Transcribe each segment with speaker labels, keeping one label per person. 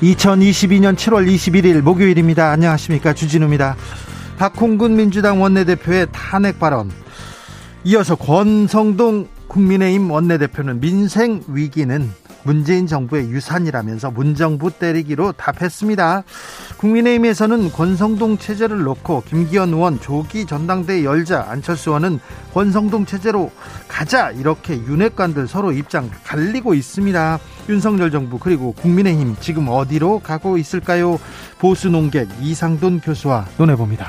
Speaker 1: 2022년 7월 21일 목요일입니다. 안녕하십니까. 주진우입니다. 박홍근 민주당 원내대표의 탄핵 발언. 이어서 권성동 국민의힘 원내대표는 민생 위기는 문재인 정부의 유산이라면서 문정부 때리기로 답했습니다. 국민의힘에서는 권성동 체제를 놓고 김기현 의원 조기 전당대회 열자 안철수 의원은 권성동 체제로 가자 이렇게 윤핵관들 서로 입장 갈리고 있습니다. 윤석열 정부 그리고 국민의힘 지금 어디로 가고 있을까요? 보수 농객 이상돈 교수와 논해봅니다.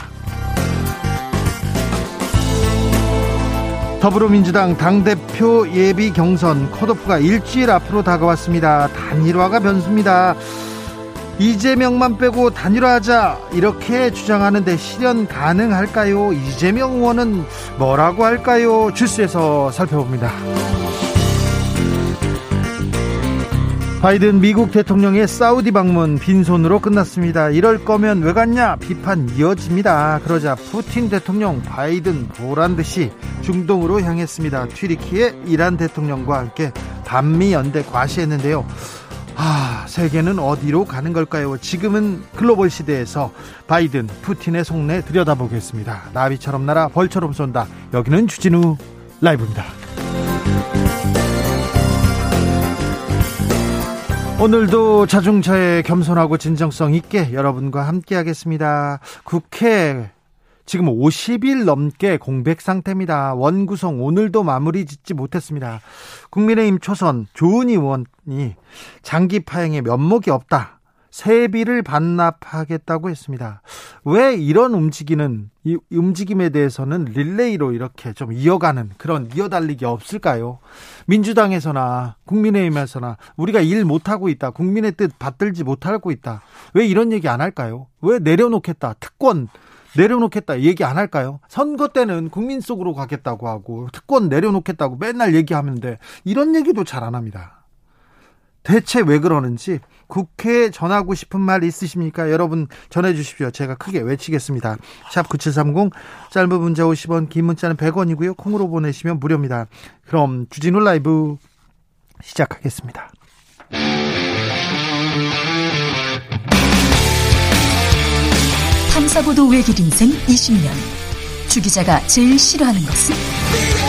Speaker 1: 더불어민주당 당대표 예비 경선 컷오프가 일주일 앞으로 다가왔습니다. 단일화가 변수입니다. 이재명만 빼고 단일화하자 이렇게 주장하는데 실현 가능할까요? 이재명 의원은 뭐라고 할까요? 주스에서 살펴봅니다. 바이든 미국 대통령의 사우디 방문 빈손으로 끝났습니다. 이럴 거면 왜 갔냐 비판 이어집니다. 그러자 푸틴 대통령 바이든 보란 듯이 중동으로 향했습니다. 튀르키의 이란 대통령과 함께 반미 연대 과시했는데요. 아, 세계는 어디로 가는 걸까요? 지금은 글로벌 시대에서 바이든, 푸틴의 속내 들여다보겠습니다. 나비처럼 날아 벌처럼 쏜다. 여기는 주진우 라이브입니다. 오늘도 자중차에 겸손하고 진정성 있게 여러분과 함께 하겠습니다. 국회 지금 50일 넘게 공백 상태입니다. 원구성 오늘도 마무리 짓지 못했습니다. 국민의힘 초선 조은 의원이 장기 파행에 면목이 없다. 세비를 반납하겠다고 했습니다. 왜 이런 움직이는 이 움직임에 대해서는 릴레이로 이렇게 좀 이어가는 그런 이어달리기 없을까요? 민주당에서나 국민의힘에서나 우리가 일 못하고 있다. 국민의 뜻 받들지 못하고 있다. 왜 이런 얘기 안 할까요? 왜 내려놓겠다. 특권 내려놓겠다 얘기 안 할까요? 선거 때는 국민 속으로 가겠다고 하고 특권 내려놓겠다고 맨날 얘기하는데 이런 얘기도 잘 안 합니다. 대체 왜 그러는지 국회에 전하고 싶은 말 있으십니까? 여러분 전해 주십시오. 제가 크게 외치겠습니다. 샵 9730 짧은 문자 50원 긴 문자는 100원이고요. 콩으로 보내시면 무료입니다. 그럼 주진우 라이브 시작하겠습니다.
Speaker 2: 탐사보도 외길 인생 20년 주 기자가 제일 싫어하는 것은?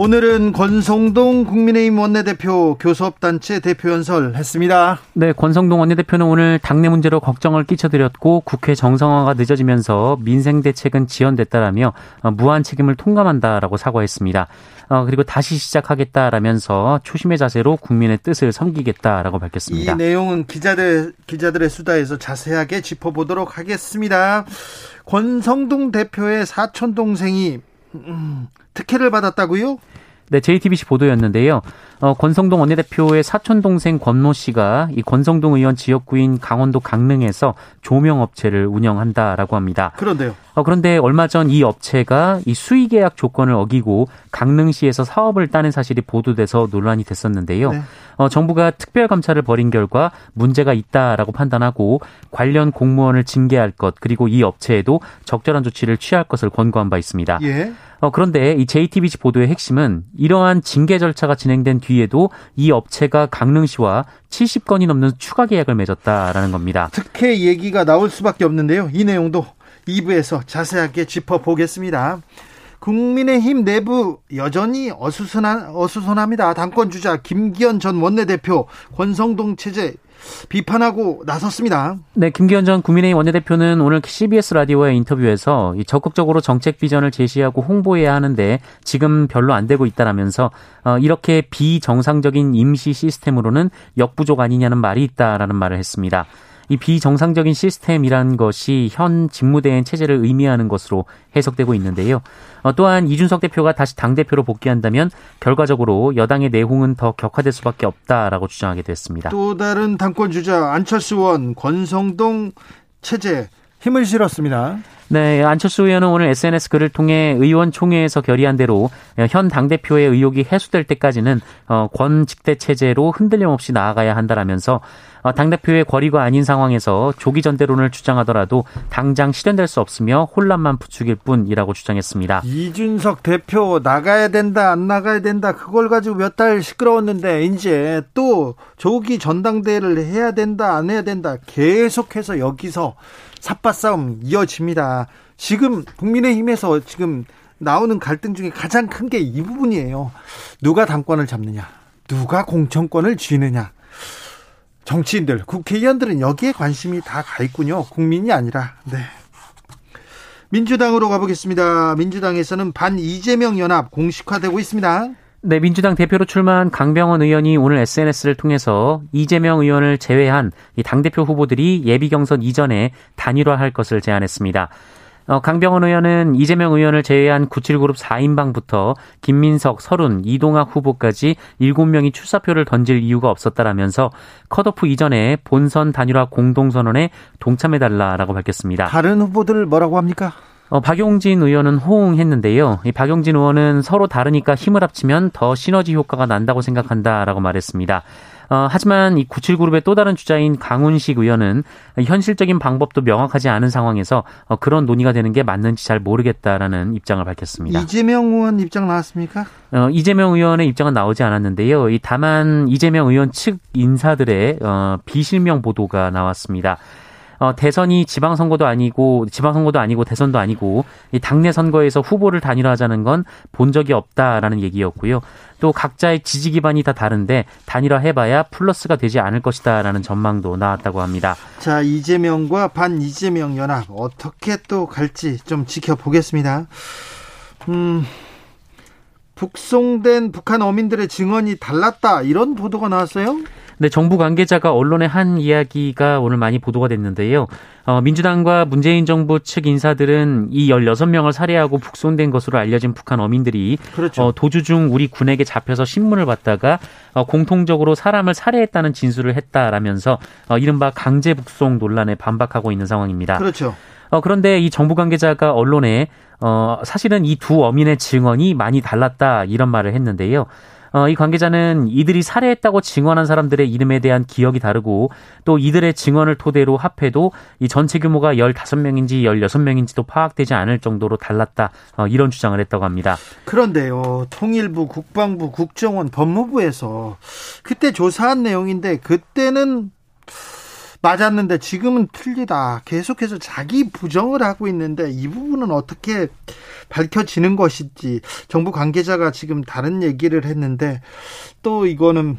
Speaker 1: 오늘은 권성동 국민의힘 원내대표 교섭단체 대표 연설 했습니다.
Speaker 3: 네, 권성동 원내대표는 오늘 당내 문제로 걱정을 끼쳐드렸고 국회 정상화가 늦어지면서 민생 대책은 지연됐다라며 무한 책임을 통감한다라고 사과했습니다. 어, 그리고 다시 시작하겠다라면서 초심의 자세로 국민의 뜻을 섬기겠다라고 밝혔습니다.
Speaker 1: 이 내용은 기자들 기자들의 수다에서 자세하게 짚어보도록 하겠습니다. 권성동 대표의 사촌 동생이 음, 특혜를 받았다고요?
Speaker 3: 네, JTBC 보도였는데요. 어, 권성동 원내대표의 사촌 동생 권모 씨가 이 권성동 의원 지역구인 강원도 강릉에서 조명 업체를 운영한다라고 합니다.
Speaker 1: 그런데요.
Speaker 3: 어, 그런데 얼마 전 이 업체가 이 수의 계약 조건을 어기고 강릉시에서 사업을 따낸 사실이 보도돼서 논란이 됐었는데요. 네. 어, 정부가 특별 감찰을 벌인 결과 문제가 있다라고 판단하고 관련 공무원을 징계할 것 그리고 이 업체에도 적절한 조치를 취할 것을 권고한 바 있습니다.
Speaker 1: 예.
Speaker 3: 어, 그런데 이 JTBC 보도의 핵심은 이러한 징계 절차가 진행된 뒤 에도 이 업체가 강릉시와 70건이 넘는 추가 계약을 맺었다라는 겁니다.
Speaker 1: 특혜 얘기가 나올 수밖에 없는데요. 이 내용도 2부에서 자세하게 짚어보겠습니다. 국민의힘 내부 여전히 어수선한, 어수선합니다. 당권 주자 김기현 전 원내대표 권성동 체제 비판하고 나섰습니다.
Speaker 3: 네, 김기현 전 국민의힘 원내대표는 오늘 CBS 라디오의 인터뷰에서 적극적으로 정책 비전을 제시하고 홍보해야 하는데 지금 별로 안 되고 있다라면서 어, 이렇게 비정상적인 임시 시스템으로는 역부족 아니냐는 말이 있다라는 말을 했습니다. 이 비정상적인 시스템이란 것이 현 직무대행 체제를 의미하는 것으로 해석되고 있는데요. 어, 또한 이준석 대표가 다시 당대표로 복귀한다면 결과적으로 여당의 내홍은 더 격화될 수밖에 없다라고 주장하게 됐습니다.
Speaker 1: 또 다른 당권 주자 안철수 의원 권성동 체제 힘을 실었습니다.
Speaker 3: 네, 안철수 의원은 오늘 SNS 글을 통해 의원총회에서 결의한 대로 현 당대표의 의혹이 해소될 때까지는 어, 권직대 체제로 흔들림 없이 나아가야 한다라면서 어, 당대표의 권리가 아닌 상황에서 조기 전대론을 주장하더라도 당장 실현될 수 없으며 혼란만 부추길 뿐이라고 주장했습니다.
Speaker 1: 이준석 대표 나가야 된다 안 나가야 된다 그걸 가지고 몇 달 시끄러웠는데 이제 또 조기 전당대회를 해야 된다 안 해야 된다 계속해서 여기서 삿바 싸움 이어집니다. 지금 국민의힘에서 지금 나오는 갈등 중에 가장 큰 게 이 부분이에요. 누가 당권을 잡느냐, 누가 공천권을 쥐느냐. 정치인들, 국회의원들은 여기에 관심이 다 가 있군요. 국민이 아니라. 네. 민주당으로 가보겠습니다. 민주당에서는 반 이재명 연합 공식화되고 있습니다.
Speaker 3: 네, 민주당 대표로 출마한 강병원 의원이 오늘 SNS를 통해서 이재명 의원을 제외한 이 당대표 후보들이 예비 경선 이전에 단일화할 것을 제안했습니다. 어, 강병원 의원은 이재명 의원을 제외한 97그룹 4인방부터 김민석, 설훈, 이동학 후보까지 7명이 출사표를 던질 이유가 없었다라면서 컷오프 이전에 본선 단일화 공동선언에 동참해달라라고 밝혔습니다.
Speaker 1: 다른 후보들 뭐라고 합니까?
Speaker 3: 어, 박용진 의원은 호응했는데요. 이 박용진 의원은 서로 다르니까 힘을 합치면 더 시너지 효과가 난다고 생각한다라고 말했습니다. 어, 하지만 이 97그룹의 또 다른 주자인 강훈식 의원은 현실적인 방법도 명확하지 않은 상황에서 어, 그런 논의가 되는 게 맞는지 잘 모르겠다라는 입장을 밝혔습니다.
Speaker 1: 이재명 의원 입장 나왔습니까?
Speaker 3: 어, 이재명 의원의 입장은 나오지 않았는데요. 이 다만 이재명 의원 측 인사들의 어, 비실명 보도가 나왔습니다. 어, 대선이 지방선거도 아니고 지방선거도 아니고 대선도 아니고 이 당내 선거에서 후보를 단일화하자는 건 본 적이 없다라는 얘기였고요. 또 각자의 지지 기반이 다 다른데 단일화 해봐야 플러스가 되지 않을 것이다라는 전망도 나왔다고 합니다.
Speaker 1: 자 이재명과 반 이재명 연합 어떻게 또 갈지 좀 지켜보겠습니다. 음. 북송된 북한 어민들의 증언이 달랐다 이런 보도가 나왔어요?
Speaker 3: 네, 정부 관계자가 언론에 한 이야기가 오늘 많이 보도가 됐는데요. 어, 민주당과 문재인 정부 측 인사들은 이 16명을 살해하고 북송된 것으로 알려진 북한 어민들이 그렇죠. 어, 도주 중 우리 군에게 잡혀서 신문을 받다가 어, 공통적으로 사람을 살해했다는 진술을 했다라면서 어, 이른바 강제 북송 논란에 반박하고 있는 상황입니다.
Speaker 1: 그렇죠.
Speaker 3: 어, 그런데 이 정부 관계자가 언론에 어, 사실은 이 두 어민의 증언이 많이 달랐다 이런 말을 했는데요. 어, 이 관계자는 이들이 살해했다고 증언한 사람들의 이름에 대한 기억이 다르고 또 이들의 증언을 토대로 합해도 이 전체 규모가 15명인지 16명인지도 파악되지 않을 정도로 달랐다. 어, 이런 주장을 했다고 합니다.
Speaker 1: 그런데요. 통일부, 국방부, 국정원, 법무부에서 그때 조사한 내용인데 그때는 맞았는데 지금은 틀리다. 계속해서 자기 부정을 하고 있는데 이 부분은 어떻게 밝혀지는 것인지 정부 관계자가 지금 다른 얘기를 했는데 또 이거는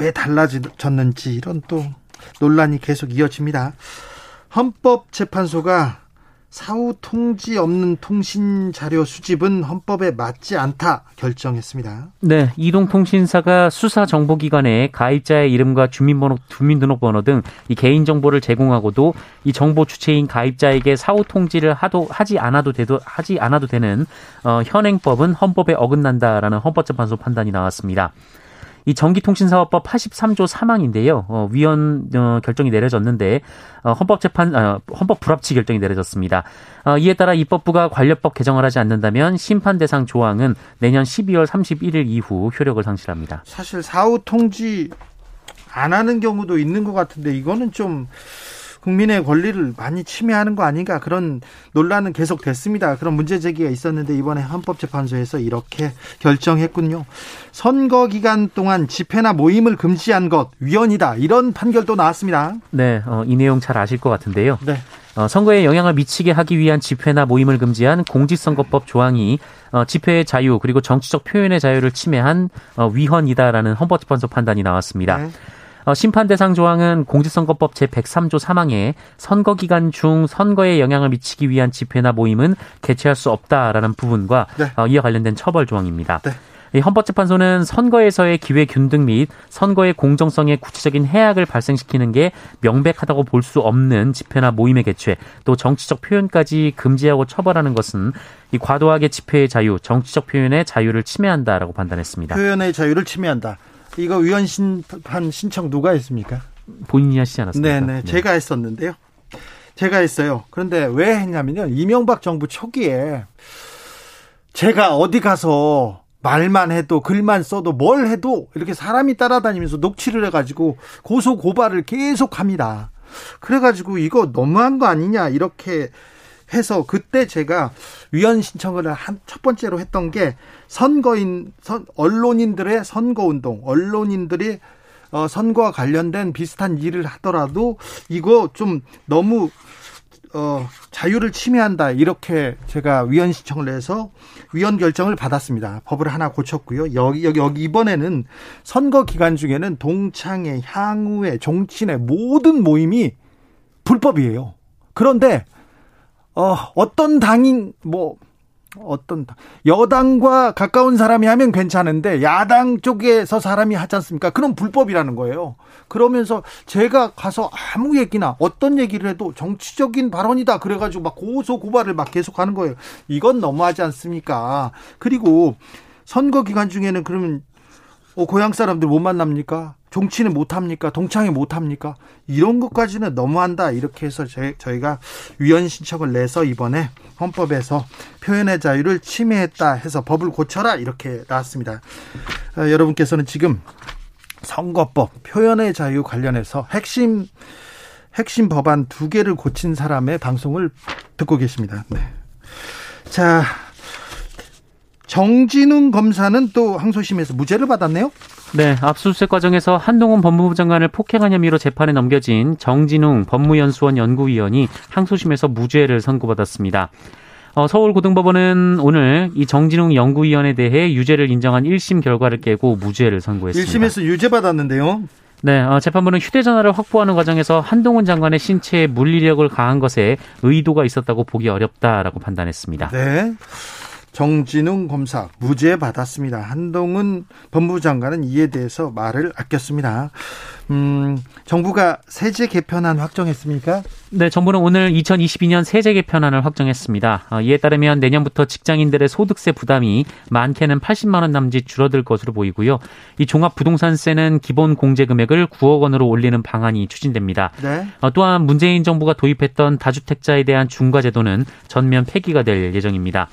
Speaker 1: 왜 달라졌는지 이런 또 논란이 계속 이어집니다. 헌법재판소가 사후 통지 없는 통신 자료 수집은 헌법에 맞지 않다 결정했습니다.
Speaker 3: 네, 이동통신사가 수사 정보기관에 가입자의 이름과 주민번호, 주민등록번호 등 이 개인 정보를 제공하고도 이 정보 주체인 가입자에게 사후 통지를 하도 하지 않아도 되도 하지 않아도 되는 어, 현행법은 헌법에 어긋난다라는 헌법재판소 판단이 나왔습니다. 이 전기통신사업법 83조 3항인데요. 어, 위헌 어, 결정이 내려졌는데 어, 헌법재판 어, 헌법 불합치 결정이 내려졌습니다. 어, 이에 따라 입법부가 관련법 개정을 하지 않는다면 심판 대상 조항은 내년 12월 31일 이후 효력을 상실합니다.
Speaker 1: 사실 사후 통지 안 하는 경우도 있는 것 같은데 이거는 좀 국민의 권리를 많이 침해하는 거 아닌가 그런 논란은 계속 됐습니다. 그런 문제 제기가 있었는데 이번에 헌법재판소에서 이렇게 결정했군요. 선거 기간 동안 집회나 모임을 금지한 것 위헌이다 이런 판결도 나왔습니다.
Speaker 3: 네, 어, 이 내용 잘 아실 것 같은데요.
Speaker 1: 네.
Speaker 3: 어, 선거에 영향을 미치게 하기 위한 집회나 모임을 금지한 공직선거법 조항이 어, 집회의 자유 그리고 정치적 표현의 자유를 침해한 어, 위헌이다라는 헌법재판소 판단이 나왔습니다. 네. 어, 심판 대상 조항은 공직선거법 제103조 3항에 선거 기간 중 선거에 영향을 미치기 위한 집회나 모임은 개최할 수 없다라는 부분과 네. 어, 이와 관련된 처벌 조항입니다. 네. 이 헌법재판소는 선거에서의 기회 균등 및 선거의 공정성에 구체적인 해악을 발생시키는 게 명백하다고 볼 수 없는 집회나 모임의 개최, 또 정치적 표현까지 금지하고 처벌하는 것은 이 과도하게 집회의 자유, 정치적 표현의 자유를 침해한다라고 판단했습니다.
Speaker 1: 표현의 자유를 침해한다. 이거 위헌 심판 신청 누가 했습니까?
Speaker 3: 본인이 하시지 않았습니까?
Speaker 1: 네네. 네. 제가 했었는데요. 제가 했어요. 그런데 왜 했냐면요. 이명박 정부 초기에 제가 어디 가서 말만 해도 글만 써도 뭘 해도 이렇게 사람이 따라다니면서 녹취를 해가지고 고소 고발을 계속 합니다. 그래가지고 이거 너무한 거 아니냐 이렇게 해서 그때 제가 위헌 신청을 한 첫 번째로 했던 게 선거인 선, 언론인들의 선거 운동, 언론인들이 어, 선거와 관련된 비슷한 일을 하더라도 이거 좀 너무 어, 자유를 침해한다 이렇게 제가 위헌 신청을 해서 위헌 결정을 받았습니다. 법을 하나 고쳤고요. 여기 여기 여기 이번에는 선거 기간 중에는 동창회, 향후회, 종친회 모든 모임이 불법이에요. 그런데 어, 어떤 당인, 뭐, 어떤, 여당과 가까운 사람이 하면 괜찮은데, 야당 쪽에서 사람이 하지 않습니까? 그럼 불법이라는 거예요. 그러면서 제가 가서 아무 얘기나 어떤 얘기를 해도 정치적인 발언이다. 그래가지고 막 고소, 고발을 막 계속 하는 거예요. 이건 너무하지 않습니까? 그리고 선거 기간 중에는 그러면 어, 고향 사람들 못 만납니까? 정치는 못합니까? 동창회 못합니까? 이런 것까지는 너무한다. 이렇게 해서 제, 저희가 위헌 신청을 내서 이번에 헌법에서 표현의 자유를 침해했다 해서 법을 고쳐라. 이렇게 나왔습니다. 어, 여러분께서는 지금 선거법, 표현의 자유 관련해서 핵심, 핵심 법안 두 개를 고친 사람의 방송을 듣고 계십니다. 네. 자, 정진웅 검사는 또 항소심에서 무죄를 받았네요.
Speaker 3: 네, 압수수색 과정에서 한동훈 법무부 장관을 폭행한 혐의로 재판에 넘겨진 정진웅 법무연수원 연구위원이 항소심에서 무죄를 선고받았습니다. 어, 서울고등법원은 오늘 이 정진웅 연구위원에 대해 유죄를 인정한 1심 결과를 깨고 무죄를 선고했습니다.
Speaker 1: 1심에서 유죄 받았는데요.
Speaker 3: 네, 어, 재판부는 휴대전화를 확보하는 과정에서 한동훈 장관의 신체에 물리력을 가한 것에 의도가 있었다고 보기 어렵다라고 판단했습니다.
Speaker 1: 네. 정진웅 검사 무죄 받았습니다. 한동훈 법무부 장관은 이에 대해서 말을 아꼈습니다. 음, 정부가 세제 개편안 확정했습니까?
Speaker 3: 네, 정부는 오늘 2022년 세제 개편안을 확정했습니다. 어, 이에 따르면 내년부터 직장인들의 소득세 부담이 많게는 80만 원 남짓 줄어들 것으로 보이고요. 이 종합 부동산세는 기본 공제 금액을 9억 원으로 올리는 방안이 추진됩니다. 네. 어, 또한 문재인 정부가 도입했던 다주택자에 대한 중과 제도는 전면 폐기가 될 예정입니다.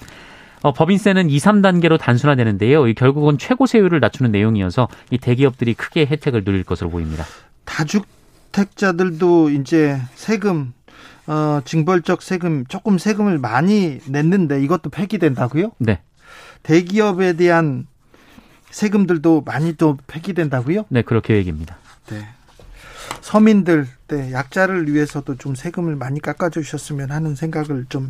Speaker 3: 어, 법인세는 2, 3단계로 단순화되는데요. 결국은 최고 세율을 낮추는 내용이어서 이 대기업들이 크게 혜택을 누릴 것으로 보입니다.
Speaker 1: 다주택자들도 이제 세금 어, 징벌적 세금 조금 세금을 많이 냈는데 이것도 폐기된다고요?
Speaker 3: 네.
Speaker 1: 대기업에 대한 세금들도 많이 또 폐기된다고요?
Speaker 3: 네, 그럴 계획입니다.
Speaker 1: 네. 서민들, 네, 약자를 위해서도 좀 세금을 많이 깎아주셨으면 하는 생각을 좀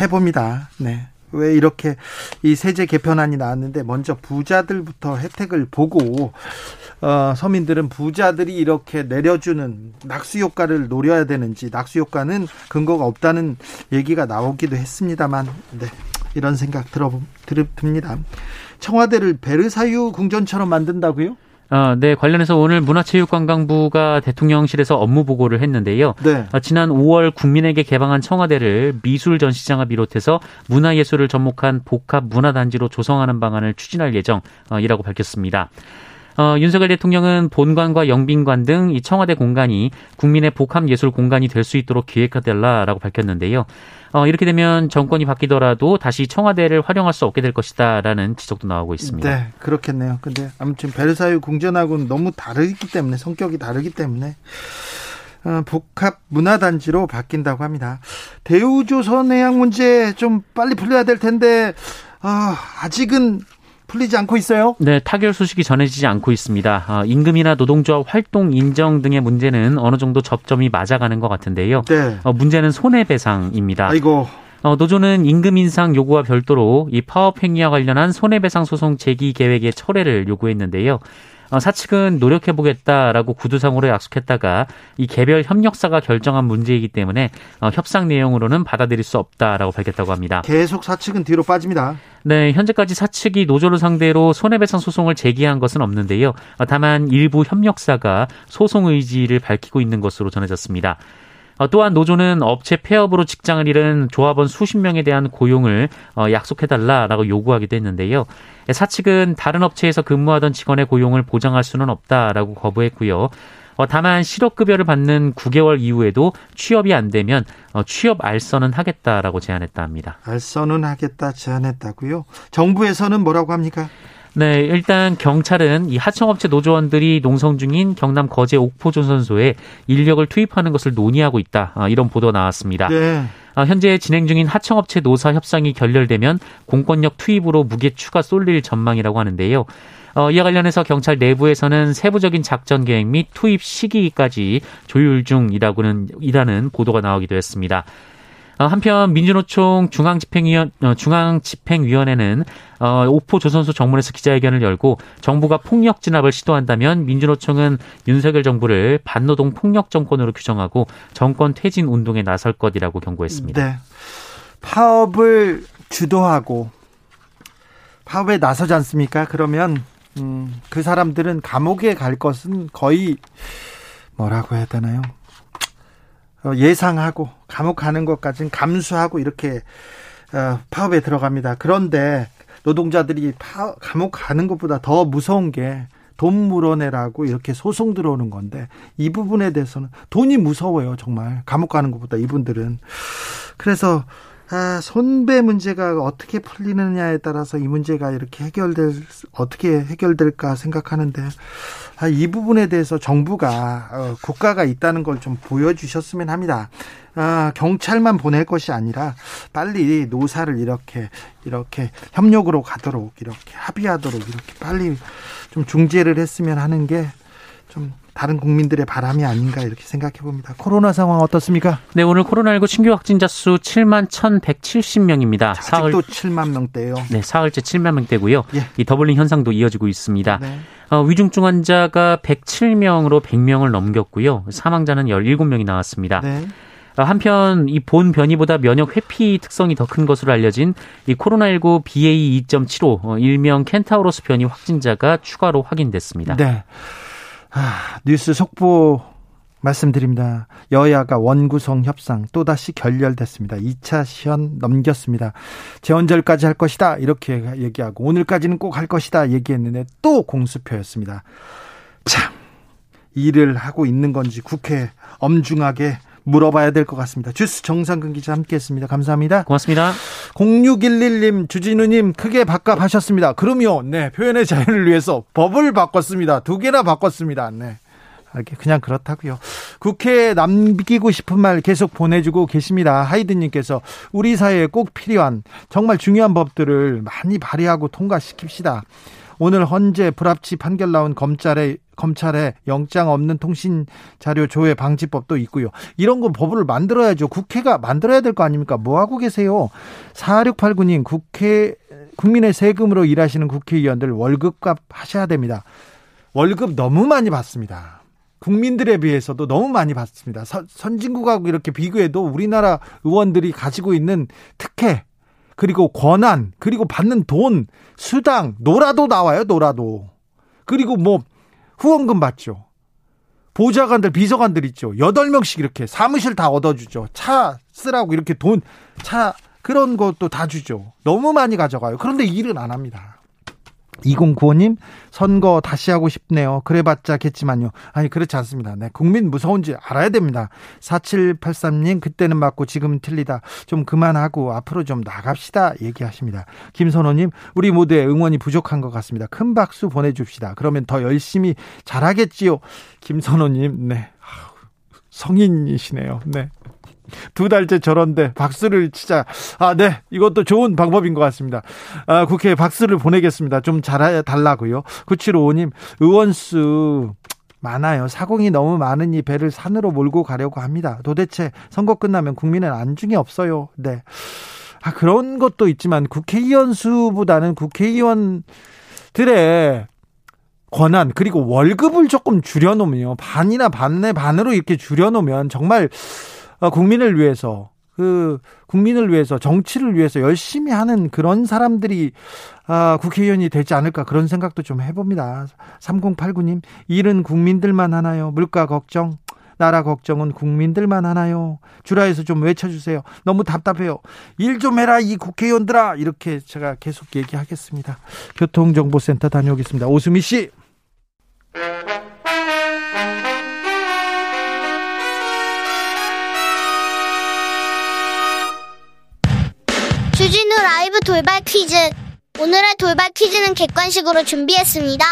Speaker 1: 해봅니다. 네. 왜 이렇게 이 세제 개편안이 나왔는데 먼저 부자들부터 혜택을 보고 어, 서민들은 부자들이 이렇게 내려주는 낙수 효과를 노려야 되는지 낙수 효과는 근거가 없다는 얘기가 나오기도 했습니다만 네, 이런 생각 들어 듭니다. 청와대를 베르사유 궁전처럼 만든다고요?
Speaker 3: 어, 네, 관련해서 오늘 문화체육관광부가 대통령실에서 업무 보고를 했는데요. 네. 어, 지난 5월 국민에게 개방한 청와대를 미술 전시장을 비롯해서 문화예술을 접목한 복합 문화단지로 조성하는 방안을 추진할 예정이라고 밝혔습니다. 어, 윤석열 대통령은 본관과 영빈관 등 이 청와대 공간이 국민의 복합 예술 공간이 될 수 있도록 기획하달라라고 밝혔는데요. 어, 이렇게 되면 정권이 바뀌더라도 다시 청와대를 활용할 수 없게 될 것이다라는 지적도 나오고 있습니다.
Speaker 1: 네, 그렇겠네요. 근데 아무튼 베르사유 궁전하고는 너무 다르기 때문에 성격이 다르기 때문에 어, 복합 문화단지로 바뀐다고 합니다. 대우조선 해양 문제 좀 빨리 풀려야 될 텐데 아, 아직은 풀리지 않고 있어요?
Speaker 3: 네, 타결 소식이 전해지지 않고 있습니다. 어, 임금이나 노동조합 활동 인정 등의 문제는 어느 정도 접점이 맞아가는 것 같은데요. 네. 어, 문제는 손해배상입니다.
Speaker 1: 아이고.
Speaker 3: 어, 노조는 임금 인상 요구와 별도로 이 파업 행위와 관련한 손해배상 소송 제기 계획의 철회를 요구했는데요. 어, 사측은 노력해보겠다라고 구두상으로 약속했다가 이 개별 협력사가 결정한 문제이기 때문에 어, 협상 내용으로는 받아들일 수 없다라고 밝혔다고 합니다.
Speaker 1: 계속 사측은 뒤로 빠집니다.
Speaker 3: 네, 현재까지 사측이 노조를 상대로 손해배상 소송을 제기한 것은 없는데요. 어, 다만 일부 협력사가 소송 의지를 밝히고 있는 것으로 전해졌습니다. 어, 또한 노조는 업체 폐업으로 직장을 잃은 조합원 수십 명에 대한 고용을 어, 약속해달라라고 요구하기도 했는데요. 사측은 다른 업체에서 근무하던 직원의 고용을 보장할 수는 없다라고 거부했고요. 어, 다만 실업급여를 받는 9개월 이후에도 취업이 안 되면 취업 알선은 하겠다라고 제안했다 합니다.
Speaker 1: 알선은 하겠다 제안했다고요? 정부에서는 뭐라고 합니까?
Speaker 3: 네, 일단 경찰은 이 하청업체 노조원들이 농성 중인 경남 거제 옥포조선소에 인력을 투입하는 것을 논의하고 있다. 아, 이런 보도 나왔습니다. 네. 아, 현재 진행 중인 하청업체 노사 협상이 결렬되면 공권력 투입으로 무게 추가 쏠릴 전망이라고 하는데요. 어, 이와 관련해서 경찰 내부에서는 세부적인 작전 계획 및 투입 시기까지 조율 중이라고는 이라는 보도가 나오기도 했습니다. 어, 한편 민주노총 중앙집행위원 어, 중앙집행위원회는 어, 오포 조선소 정문에서 기자회견을 열고 정부가 폭력 진압을 시도한다면 민주노총은 윤석열 정부를 반노동 폭력 정권으로 규정하고 정권 퇴진 운동에 나설 것이라고 경고했습니다.
Speaker 1: 네. 파업을 주도하고 파업에 나서지 않습니까? 그러면 음, 그 사람들은 감옥에 갈 것은 거의 뭐라고 해야 되나요? 어, 예상하고 감옥 가는 것까지는 감수하고 이렇게 어, 파업에 들어갑니다. 그런데 노동자들이 파, 감옥 가는 것보다 더 무서운 게 돈 물어내라고 이렇게 소송 들어오는 건데 이 부분에 대해서는 돈이 무서워요 정말 감옥 가는 것보다 이분들은 그래서 아, 손배 문제가 어떻게 풀리느냐에 따라서 이 문제가 이렇게 해결될 어떻게 해결될까 생각하는데 아, 이 부분에 대해서 정부가 어, 국가가 있다는 걸 좀 보여주셨으면 합니다. 아, 경찰만 보낼 것이 아니라 빨리 노사를 이렇게 이렇게 협력으로 가도록 이렇게 합의하도록 이렇게 빨리 좀 중재를 했으면 하는 게 좀 다른 국민들의 바람이 아닌가 이렇게 생각해 봅니다. 코로나 상황 어떻습니까?
Speaker 3: 네, 오늘 코로나19 신규 확진자 수 7만 1,170명입니다.
Speaker 1: 아직도 7만 명대요.
Speaker 3: 네, 사흘째 7만 명대고요. 예. 이 doubling 현상도 이어지고 있습니다. 네. 어, 위중증 환자가 107명으로 100명을 넘겼고요. 사망자는 17명이 나왔습니다. 네. 어, 한편 이 본 변이보다 면역 회피 특성이 더 큰 것으로 알려진 이 코로나19 BA 2.75 어, 일명 켄타우로스 변이 확진자가 추가로 확인됐습니다.
Speaker 1: 네. 아, 뉴스 속보 말씀드립니다. 여야가 원구성 협상 또다시 결렬됐습니다. 2차 시연 넘겼습니다. 재원절까지 할 것이다. 이렇게 얘기하고 오늘까지는 꼭 할 것이다. 얘기했는데 또 공수표였습니다. 참, 일을 하고 있는 건지 국회 엄중하게 물어봐야 될 것 같습니다. 주스 정상근 기자 함께했습니다. 감사합니다.
Speaker 3: 고맙습니다.
Speaker 1: 0611님, 주진우님 크게 바꿔하셨습니다. 그러면 네 표현의 자유를 위해서 법을 바꿨습니다. 두 개나 바꿨습니다. 네. 그냥 그렇다고요. 국회에 남기고 싶은 말 계속 보내주고 계십니다. 하이든님께서 우리 사회에 꼭 필요한 정말 중요한 법들을 많이 발의하고 통과시킵시다. 오늘 헌재 불합치 판결 나온 검찰의 검찰에 영장 없는 통신 자료 조회 방지법도 있고요. 이런 거 법을 만들어야죠. 국회가 만들어야 될 거 아닙니까? 뭐 하고 계세요? 4689님 국회 국민의 세금으로 일하시는 국회의원들 월급값 하셔야 됩니다. 월급 너무 많이 받습니다. 국민들에 비해서도 너무 많이 받습니다. 선진국하고 이렇게 비교해도 우리나라 의원들이 가지고 있는 특혜 그리고 권한, 그리고 받는 돈, 수당, 노라도 나와요, 노라도. 그리고 뭐 후원금 받죠. 보좌관들, 비서관들 있죠. 8명씩 이렇게 사무실 다 얻어주죠. 차 쓰라고 이렇게 돈, 차, 그런 것도 다 주죠. 너무 많이 가져가요. 그런데 일은 안 합니다. 2095님, 선거 다시 하고 싶네요. 그래봤자 겠지만요. 아니, 그렇지 않습니다. 네, 국민 무서운지 알아야 됩니다. 4783님, 그때는 맞고 지금은 틀리다. 좀 그만하고 앞으로 좀 나갑시다. 얘기하십니다. 김선호님, 우리 모두의 응원이 부족한 것 같습니다. 큰 박수 보내줍시다. 그러면 더 열심히 잘하겠지요. 김선호님, 네. 성인이시네요. 네. 두 달째 저런데 박수를 치자. 아, 네. 이것도 좋은 방법인 것 같습니다. 아, 국회에 박수를 보내겠습니다. 좀 잘해달라고요. 9755님, 의원수 많아요. 사공이 너무 이 배를 산으로 몰고 가려고 합니다. 도대체 선거 끝나면 국민은 안중에 없어요. 네. 아, 그런 것도 있지만 국회의원 수보다는 국회의원들의 권한 그리고 월급을 조금 줄여놓으면요 반이나 반내 반으로 이렇게 줄여놓으면 정말 어, 국민을 위해서 그 국민을 위해서 정치를 위해서 열심히 하는 그런 사람들이 아, 국회의원이 되지 않을까 그런 생각도 좀 해봅니다. 3089님 일은 국민들만 하나요? 물가 걱정 나라 걱정은 국민들만 하나요? 주라에서 좀 외쳐주세요. 너무 답답해요. 일 좀 해라 이 국회의원들아 이렇게 제가 계속 얘기하겠습니다. 교통정보센터 다녀오겠습니다. 오수미 씨.
Speaker 4: 돌발 퀴즈. 오늘의 돌발 퀴즈는 객관식으로 준비했습니다.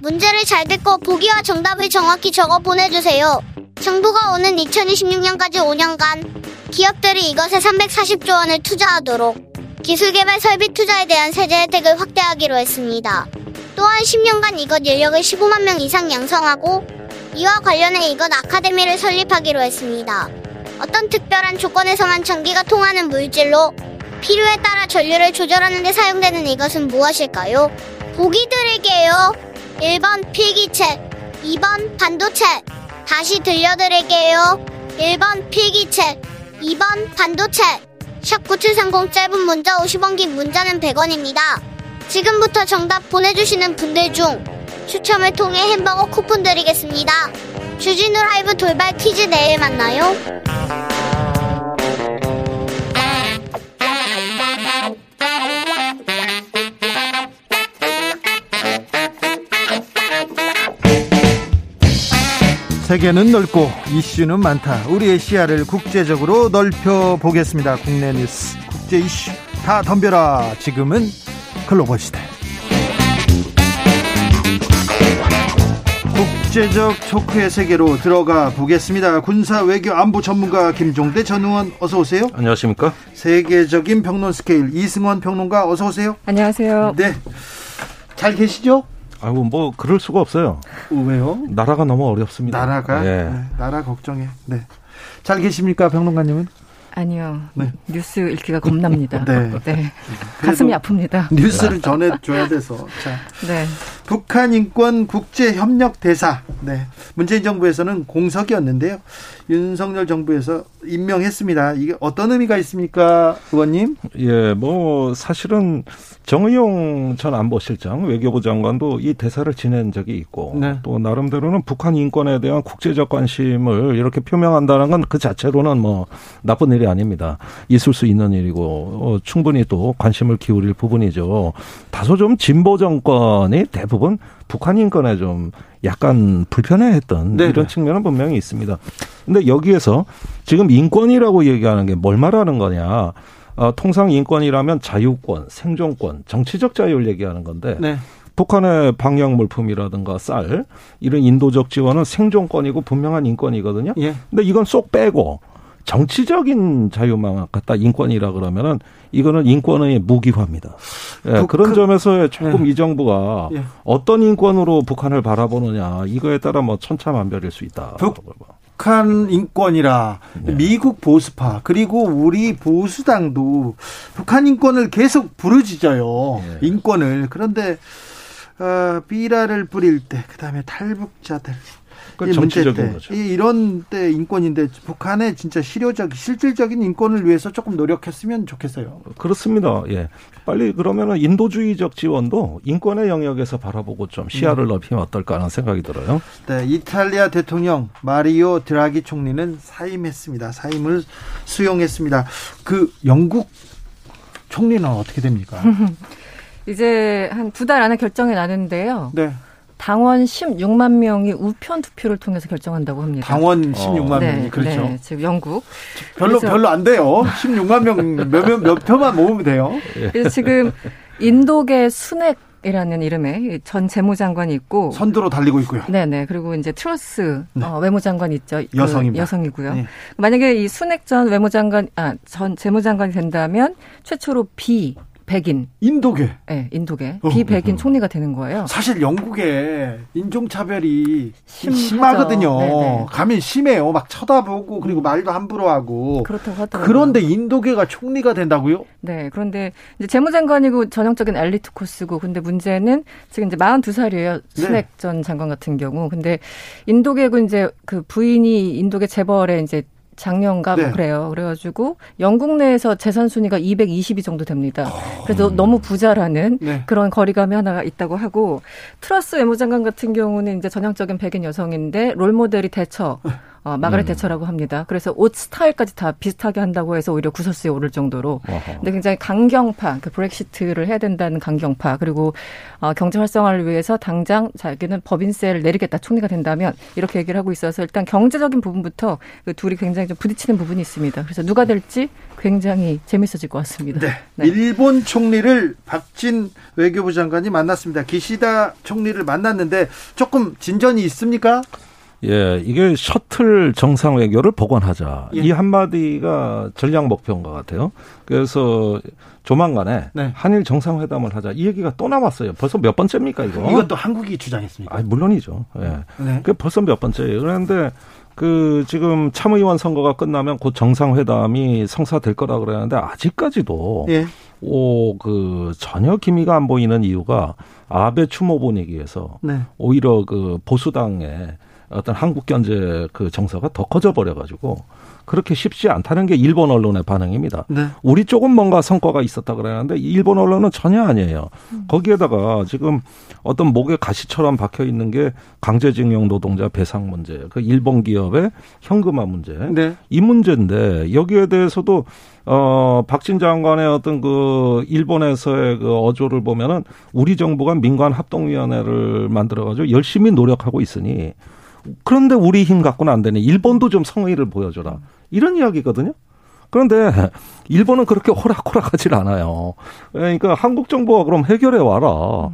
Speaker 4: 문제를 잘 듣고 보기와 정답을 정확히 적어 보내주세요. 정부가 오는 2026년까지 5년간 기업들이 이것에 340조 원을 투자하도록 기술개발 설비 투자에 대한 세제 혜택을 확대하기로 했습니다. 또한 10년간 이것 인력을 15만 명 이상 양성하고 이와 관련해 이것 아카데미를 설립하기로 했습니다. 어떤 특별한 조건에서만 전기가 통하는 물질로 필요에 따라 전류를 조절하는 데 사용되는 이것은 무엇일까요? 보기 드릴게요. 1번 필기체, 2번 반도체. 다시 들려드릴게요. 1번 필기체, 2번 반도체. 샵 9730 짧은 문자 50원 긴 문자는 100원입니다. 지금부터 정답 보내주시는 분들 중 추첨을 통해 햄버거 쿠폰 드리겠습니다. 주진우 라이브 돌발 퀴즈 내일 만나요.
Speaker 1: 세계는 넓고 이슈는 많다. 우리의 시야를 국제적으로 넓혀 보겠습니다. 국내 뉴스, 국제 이슈 다 덤벼라. 지금은 글로벌 시대. 국제적 촉의 세계로 들어가 보겠습니다. 군사 외교 안보 전문가 김종대 전 의원 어서 오세요.
Speaker 5: 안녕하십니까?
Speaker 1: 세계적인 평론 스케일 이승원 평론가 어서 오세요.
Speaker 6: 안녕하세요.
Speaker 1: 네. 잘 계시죠?
Speaker 5: 아이고 뭐 그럴 수가 없어요.
Speaker 1: 왜요?
Speaker 5: 나라가 너무 어렵습니다.
Speaker 1: 나라가 예. 네, 나라 걱정해. 네. 잘 계십니까, 평론가님은?
Speaker 6: 아니요. 네. 뉴스 읽기가 겁납니다. 네. 네. 가슴이 아픕니다.
Speaker 1: 뉴스를 전해줘야 돼서. 자. 네. 북한 인권 국제 협력 대사. 네. 문재인 정부에서는 공석이었는데요. 윤석열 정부에서 임명했습니다. 이게 어떤 의미가 있습니까, 의원님?
Speaker 5: 예, 뭐 사실은 정의용 전 안보실장 외교부 장관도 이 대사를 지낸 적이 있고 네. 또 나름대로는 북한 인권에 대한 국제적 관심을 이렇게 표명한다는 건 그 자체로는 뭐 나쁜 일이 아닙니다. 있을 수 있는 일이고 어, 충분히 또 관심을 기울일 부분이죠. 다소 좀 진보 정권이 대부분 북한 인권에 좀 약간 불편해했던 네 이런 측면은 분명히 있습니다. 근데 여기에서 지금 인권이라고 얘기하는 게 뭘 말하는 거냐? 어, 통상 인권이라면 자유권, 생존권, 정치적 자유를 얘기하는 건데 네. 북한의 방역 물품이라든가 쌀 이런 인도적 지원은 생존권이고 분명한 인권이거든요. 예. 근데 이건 쏙 빼고 정치적인 자유만 갖다 인권이라 그러면은 이거는 인권의 무기화입니다. 예, 그런 점에서 조금 예. 이 정부가 예. 어떤 인권으로 북한을 바라보느냐 이거에 따라 뭐 천차만별일 수 있다.
Speaker 1: 북한 인권이라 네. 미국 보수파 그리고 우리 보수당도 북한 인권을 계속 부르짖어요. 네. 인권을 그런데 어, 비라를 뿌릴 때 그다음에 탈북자들
Speaker 5: 그 정치적인 거죠.
Speaker 1: 이런 때 인권인데 북한의 진짜 실효적 실질적인 인권을 위해서 조금 노력했으면 좋겠어요.
Speaker 5: 그렇습니다. 예. 빨리 그러면은 인도주의적 지원도 인권의 영역에서 바라보고 좀 시야를 음. 넓히면 어떨까 하는 생각이 들어요.
Speaker 1: 네, 이탈리아 대통령 마리오 드라기 총리는 사임했습니다. 사임을 수용했습니다. 그 영국 총리는 어떻게 됩니까?
Speaker 6: 이제 한 두 달 안에 결정이 나는데요. 네. 당원 16만 명이 우편 투표를 통해서 결정한다고 합니다.
Speaker 1: 당원 16만 어. 명이 네, 그렇죠. 네,
Speaker 6: 지금 영국
Speaker 1: 별로 별로 안 돼요. 16만 명몇몇 표만 모으면 돼요.
Speaker 6: 그래서 지금 인도계 순핵 이라는 이름의 전 재무장관이 있고
Speaker 1: 선두로 달리고 있고요.
Speaker 6: 네네 그리고 이제 트러스 네. 어, 외무장관이 있죠.
Speaker 1: 그 여성입니다.
Speaker 6: 그 여성이고요. 네. 만약에 이 순핵 전 외무장관 아 전 재무장관이 된다면 최초로 비 백인.
Speaker 1: 인도계.
Speaker 6: 네, 인도계. 어, 비백인 어, 어. 총리가 되는 거예요.
Speaker 1: 사실 영국에 인종차별이 심하거든요. 네네. 네. 가면 심해요. 막 쳐다보고 그리고 말도 함부로 하고.
Speaker 6: 그렇다고 하더라고요.
Speaker 1: 그런데 인도계가 총리가 된다고요?
Speaker 6: 네. 그런데 이제 재무장관이고 전형적인 엘리트 코스고 근데 문제는 지금 이제 42살이에요. 스넥 네. 전 장관 같은 경우. 근데 인도계고 이제 그 부인이 인도계 재벌에 이제 작년가 뭐 네. 그래요. 그래가지고 영국 내에서 재산 순위가 220위 정도 됩니다. 그래서 음. 너무 부자라는 네. 그런 거리감이 하나가 있다고 하고 트러스 외무장관 같은 경우는 이제 전형적인 백인 여성인데 롤 모델이 대처. 어, 마가렛 음. 대처라고 합니다. 그래서 옷 스타일까지 다 비슷하게 한다고 해서 오히려 구설수에 오를 정도로. 어허. 근데 굉장히 강경파, 그 브렉시트를 해야 된다는 강경파, 그리고 어, 경제 활성화를 위해서 당장 자기는 법인세를 내리겠다 총리가 된다면 이렇게 얘기를 하고 있어서 일단 경제적인 부분부터 그 둘이 굉장히 좀 부딪히는 부분이 있습니다. 그래서 누가 될지 굉장히 재밌어질 것 같습니다.
Speaker 1: 네. 네. 일본 총리를 박진 외교부 장관이 만났습니다. 기시다 총리를 만났는데 조금 진전이 있습니까?
Speaker 5: 예, 이게 셔틀 정상 외교를 복원하자. 예. 이 한마디가 전략 목표인 것 같아요. 그래서 조만간에 네. 한일 정상회담을 하자. 이 얘기가 또 남았어요. 벌써 몇 번째입니까, 이거?
Speaker 1: 이것도 한국이 주장했습니까?
Speaker 5: 아, 물론이죠. 예. 네. 그 벌써 몇 번째예요. 그런데 그 지금 참의원 선거가 끝나면 곧 정상회담이 성사될 거라 그러는데 아직까지도 예. 오그 전혀 기미가 안 보이는 이유가 아베 추모 분위기에서 네. 오히려 그 보수당에 어떤 한국 견제 그 정서가 더 커져 버려 가지고 그렇게 쉽지 않다는 게 일본 언론의 반응입니다. 네. 우리 쪽은 뭔가 성과가 있었다 그러는데 일본 언론은 전혀 아니에요. 음. 거기에다가 지금 어떤 목에 가시처럼 박혀 있는 게 강제징용 노동자 배상 문제, 그 일본 기업의 현금화 문제, 네. 이 문제인데 여기에 대해서도 어 박진 장관의 어떤 그 일본에서의 그 어조를 보면은 우리 정부가 민관 합동위원회를 만들어 가지고 열심히 노력하고 있으니 그런데 우리 힘 갖고는 안 되네. 일본도 좀 성의를 보여줘라. 이런 이야기거든요. 그런데 일본은 그렇게 호락호락하질 않아요. 그러니까 한국 정부가 그럼 해결해 와라.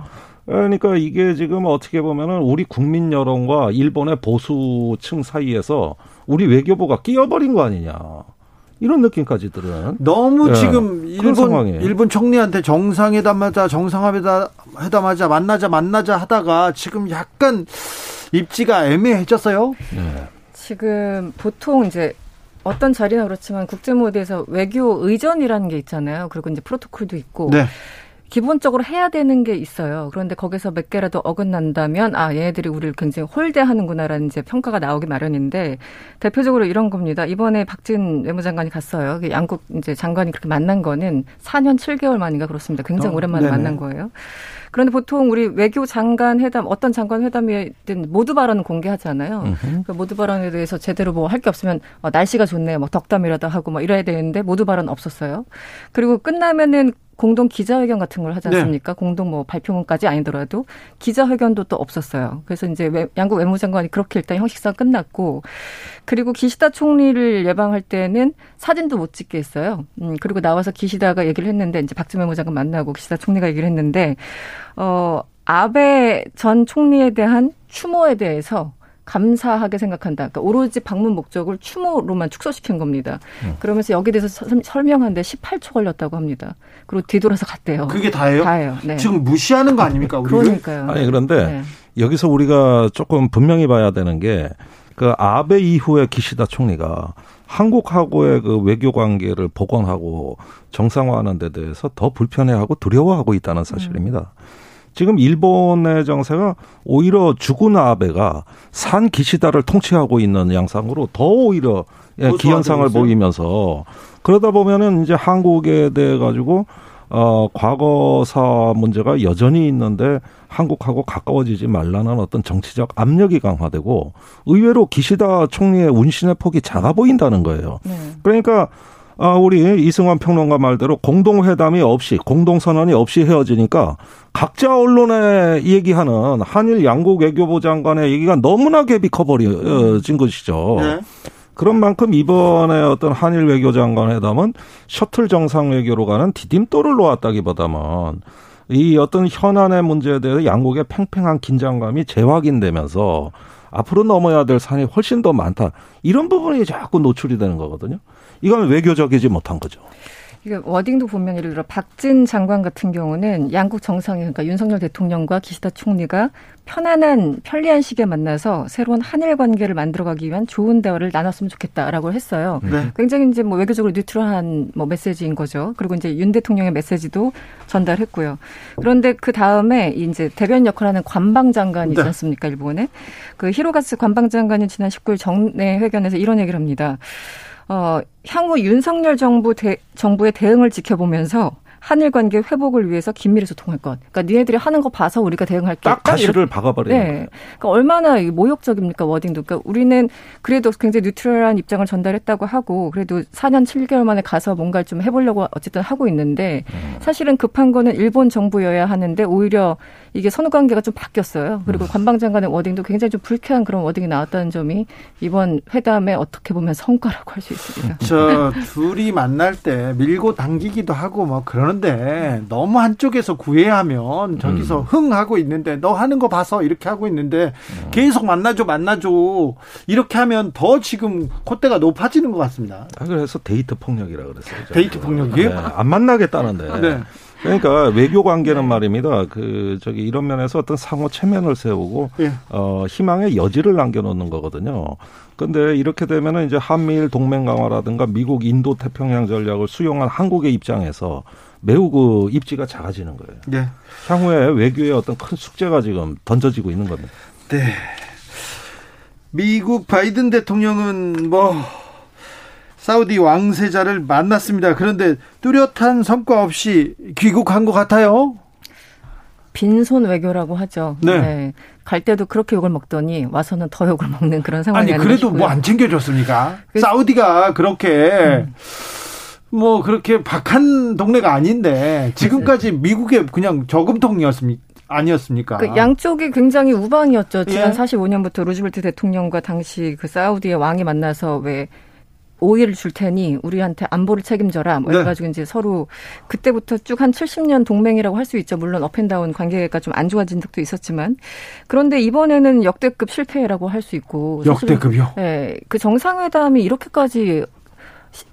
Speaker 5: 그러니까 이게 지금 어떻게 보면은 우리 국민 여론과 일본의 보수층 사이에서 우리 외교부가 끼어버린 거 아니냐. 이런 느낌까지 들은
Speaker 1: 너무 예, 지금 일본 일본 총리한테 정상회담하자 정상회담하자 만나자 만나자 하다가 지금 약간 입지가 애매해졌어요. 네.
Speaker 6: 지금 보통 이제 어떤 자리나 그렇지만 국제 무대에서 외교 의전이라는 게 있잖아요. 그리고 이제 프로토콜도 있고. 네. 기본적으로 해야 되는 게 있어요. 그런데 거기서 몇 개라도 어긋난다면 아 얘네들이 우리를 굉장히 홀대하는구나라는 이제 평가가 나오기 마련인데 대표적으로 이런 겁니다. 이번에 박진 외무장관이 갔어요. 양국 이제 장관이 그렇게 만난 거는 4년 7개월 만인가 그렇습니다. 굉장히 어, 오랜만에 네네. 만난 거예요. 그런데 보통 우리 외교 장관 회담 어떤 장관 회담이든 모두 발언은 공개하잖아요. 그 모두 발언에 대해서 제대로 뭐 할 게 없으면 어, 날씨가 좋네, 뭐 덕담이라도 하고 뭐 이래야 되는데 모두 발언 없었어요. 그리고 끝나면은 공동 기자회견 같은 걸 하지 네. 않습니까? 네. 공동 뭐 발표문까지 아니더라도 기자회견도 또 없었어요. 그래서 이제 양국 외무장관이 그렇게 일단 형식상 끝났고 그리고 기시다 총리를 예방할 때는 사진도 못 찍게 했어요. 음, 그리고 나와서 기시다가 얘기를 했는데 이제 박지원 외무장관 만나고 기시다 총리가 얘기를 했는데 어 아베 전 총리에 대한 추모에 대해서 감사하게 생각한다. 그러니까 오로지 방문 목적을 추모로만 축소시킨 겁니다. 음. 그러면서 여기에 대해서 설명하는데 18초 걸렸다고 합니다. 그리고 뒤돌아서 갔대요.
Speaker 1: 그게 다예요?
Speaker 6: 다예요.
Speaker 1: 네. 지금 무시하는 거 아닙니까?
Speaker 6: 우리를? 그러니까요.
Speaker 5: 아니 그런데 네. 여기서 우리가 조금 분명히 봐야 되는 게 그 아베 이후에 기시다 총리가 한국하고의 그 외교 관계를 복원하고 정상화하는 데 대해서 더 불편해하고 두려워하고 있다는 사실입니다. 음. 지금 일본의 정세가 오히려 죽은 아베가 산 기시다를 통치하고 있는 양상으로 더 오히려 예, 기현상을 보이면서 그러다 보면은 이제 한국에 대해 가지고 어 과거사 문제가 여전히 있는데 한국하고 가까워지지 말라는 어떤 정치적 압력이 강화되고 의외로 기시다 총리의 운신의 폭이 작아 보인다는 거예요. 네. 그러니까 아, 우리 이승환 평론가 말대로 공동회담이 없이, 공동선언이 없이 헤어지니까 각자 언론에 얘기하는 한일 양국 외교부 장관의 얘기가 너무나 갭이 커버려진 것이죠. 네. 그런 만큼 이번에 어떤 한일 외교장관 회담은 셔틀 정상 외교로 가는 디딤돌을 놓았다기보다는 이 어떤 현안의 문제에 대해서 양국의 팽팽한 긴장감이 재확인되면서 앞으로 넘어야 될 산이 훨씬 더 많다. 이런 부분이 자꾸 노출이 되는 거거든요. 이건 외교적이지 못한 거죠.
Speaker 6: 이게 워딩도 보면 예를 들어 박진 장관 같은 경우는 양국 정상이 그러니까 윤석열 대통령과 기시다 총리가 편안한 편리한 시기에 만나서 새로운 한일 관계를 만들어가기 위한 좋은 대화를 나눴으면 좋겠다라고 했어요. 네. 굉장히 이제 뭐 외교적으로 뉴트럴한 뭐 메시지인 거죠. 그리고 이제 윤 대통령의 메시지도 전달했고요. 그런데 그 다음에 이제 대변 역할하는 관방 장관이 있지 네. 않습니까 일본에 그 히로가스 관방 장관이 지난 19일 정례 회견에서 이런 얘기를 합니다. 어, 향후 윤석열 정부 대, 정부의 대응을 지켜보면서 한일 관계 회복을 위해서 긴밀히 소통할 것. 그러니까 니네들이 하는 거 봐서 우리가 대응할게.
Speaker 5: 딱 가시를 박아버리는 네.
Speaker 6: 그러니까 얼마나 모욕적입니까 워딩도. 그러니까 우리는 그래도 굉장히 뉴트럴한 입장을 전달했다고 하고 그래도 4년 7개월 만에 가서 뭔가를 좀 해보려고 어쨌든 하고 있는데 음. 사실은 급한 거는 일본 정부여야 하는데 오히려 이게 선후 관계가 좀 바뀌었어요. 그리고 음. 관방장관의 워딩도 굉장히 좀 불쾌한 그런 워딩이 나왔다는 점이 이번 회담에 어떻게 보면 성과라고 할 수 있습니다.
Speaker 1: 저 둘이 만날 때 밀고 당기기도 하고 뭐 그러는데 너무 한쪽에서 구애하면 저기서 음. 흥 하고 있는데 너 하는 거 봐서 이렇게 하고 있는데 음. 계속 만나줘 만나줘 이렇게 하면 더 지금 콧대가 높아지는 것 같습니다.
Speaker 5: 아, 그래서 데이트 폭력이라 그랬어요.
Speaker 1: 데이트 폭력이요?
Speaker 5: 네, 안 만나겠다는데. 네. 그러니까 외교 관계는 말입니다. 그 저기 이런 면에서 어떤 상호 체면을 세우고 예. 어 희망의 여지를 남겨놓는 거거든요. 근데 이렇게 되면은 이제 한미일 동맹 강화라든가 미국 인도 태평양 전략을 수용한 한국의 입장에서 매우 그 입지가 작아지는 거예요. 네. 향후에 외교의 어떤 큰 숙제가 지금 던져지고 있는 겁니다.
Speaker 1: 네. 미국 바이든 대통령은 뭐 사우디 왕세자를 만났습니다. 그런데 뚜렷한 성과 없이 귀국한 것 같아요.
Speaker 6: 빈손 외교라고 하죠. 네. 네. 갈 때도 그렇게 욕을 먹더니 와서는 더 욕을 먹는 그런 상황이
Speaker 1: 아니 그래도 뭐 안 챙겨줬습니까? 그 사우디가 그렇게 음. 뭐 그렇게 박한 동네가 아닌데 지금까지 미국의 그냥 저금통이었습니까? 아니었습니까?
Speaker 6: 그 양쪽이 굉장히 우방이었죠. 지난 예? 45년부터 루즈벨트 대통령과 당시 그 사우디의 왕이 만나서 왜 오일을 줄 테니 우리한테 안보를 책임져라. 뭐 이래가지고 네. 이제 서로 그때부터 쭉 한 70년 동맹이라고 할 수 있죠. 물론 up and down 관계가 좀 안 좋아진 적도 있었지만 그런데 이번에는 역대급 실패라고 할 수 있고
Speaker 1: 역대급이요?
Speaker 6: 네, 그 정상회담이 이렇게까지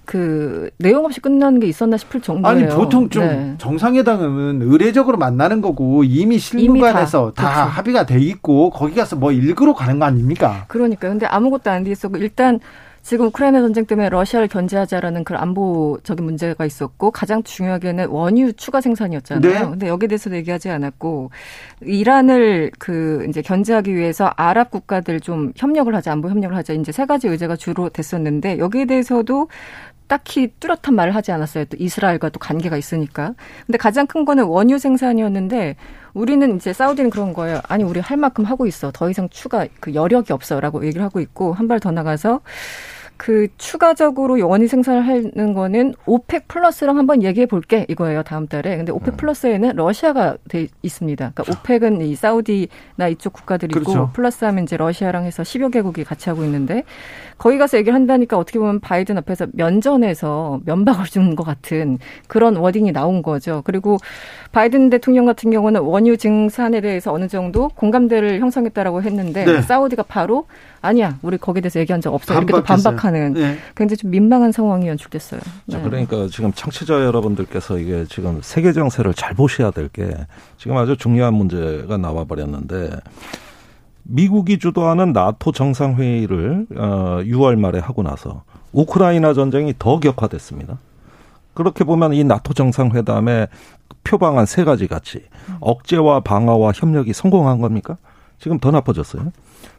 Speaker 6: 그 내용 없이 끝나는 게 있었나 싶을 정도예요.
Speaker 1: 아니 보통 좀 네. 정상회담은 의례적으로 만나는 거고 이미 실무관에서 다, 다 그렇죠. 합의가 돼 있고 거기 가서 뭐 일그로 가는 거 아닙니까?
Speaker 6: 그러니까 근데 아무것도 안 돼 있었고 일단 지금 우크라이나 전쟁 때문에 러시아를 견제하자라는 그런 안보적인 문제가 있었고 가장 중요하게는 원유 추가 생산이었잖아요. 네. 근데 여기에 대해서도 얘기하지 않았고 이란을 그 이제 견제하기 위해서 아랍 국가들 좀 협력을 하자, 안보 협력을 하자 이제 세 가지 의제가 주로 됐었는데 여기에 대해서도 딱히 뚜렷한 말을 하지 않았어요. 또 이스라엘과 또 관계가 있으니까. 근데 가장 큰 거는 원유 생산이었는데 우리는 이제 사우디는 그런 거예요. 아니 우리 할 만큼 하고 있어. 더 이상 추가 그 여력이 없어라고 얘기를 하고 있고 한 발 더 나가서 그 추가적으로 원유 생산을 하는 거는 OPEC 플러스랑 한번 얘기해 볼게 이거예요 다음 달에. 근데 OPEC 음. 플러스에는 러시아가 돼 있습니다. 그러니까 OPEC은 이 사우디나 이쪽 국가들이고 그렇죠. 플러스하면 이제 러시아랑 해서 10여 개국이 같이 하고 있는데 거기 가서 얘기를 한다니까 어떻게 보면 바이든 앞에서 면전에서 면박을 주는 것 같은 그런 워딩이 나온 거죠. 그리고 바이든 대통령 같은 경우는 원유 증산에 대해서 어느 정도 공감대를 형성했다라고 했는데 네. 사우디가 바로 아니야 우리 거기에 대해서 얘기한 적 없어 이렇게 또 반박하 는 네. 굉장히 좀 민망한 상황이 연출됐어요.
Speaker 5: 네. 그러니까 지금 청취자 여러분들께서 이게 지금 세계 정세를 잘 보셔야 될 게 지금 아주 중요한 문제가 나와 버렸는데 미국이 주도하는 나토 정상회의를 어 6월 말에 하고 나서 우크라이나 전쟁이 더 격화됐습니다. 그렇게 보면 이 나토 정상회담에 표방한 세 가지 가치 억제와 방어와 협력이 성공한 겁니까? 지금 더 나빠졌어요.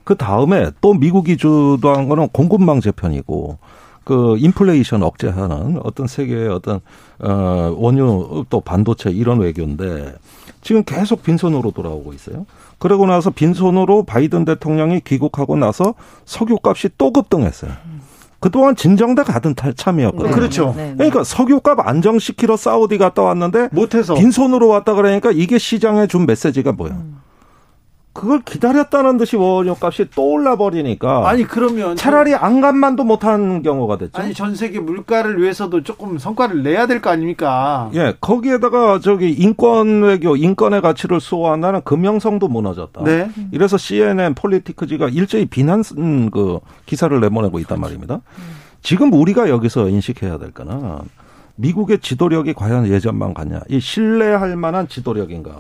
Speaker 5: 그 다음에 또 미국이 주도한 거는 공급망 재편이고 그 인플레이션 억제하는 어떤 세계의 어떤 어 원유 또 반도체 이런 외교인데 지금 계속 빈손으로 돌아오고 있어요. 그러고 나서 빈손으로 바이든 대통령이 귀국하고 나서 석유값이 또 급등했어요. 그동안 진정돼 가던 참이었거든요. 네.
Speaker 1: 그렇죠.
Speaker 5: 네, 네. 그러니까 석유값 안정시키러 사우디 갔다 왔는데 못해서 빈손으로 왔다 그러니까 이게 시장에 준 메시지가 뭐야? 음. 그걸 기다렸다는 듯이 원유 값이 또 올라 버리니까
Speaker 1: 아니 그러면
Speaker 5: 차라리 안간만도 못한 경우가 됐죠.
Speaker 1: 아니 전 세계 물가를 위해서도 조금 성과를 내야 될 거 아닙니까?
Speaker 5: 예, 거기에다가 저기 인권 외교, 인권의 가치를 수호한다는 금명성도 무너졌다. 네. 이래서 CNN 폴리티크지가 일제히 비난 그 기사를 내보내고 있단 말입니다. 지금 우리가 여기서 인식해야 될 거는 미국의 지도력이 과연 예전만 같냐? 이 신뢰할 만한 지도력인가?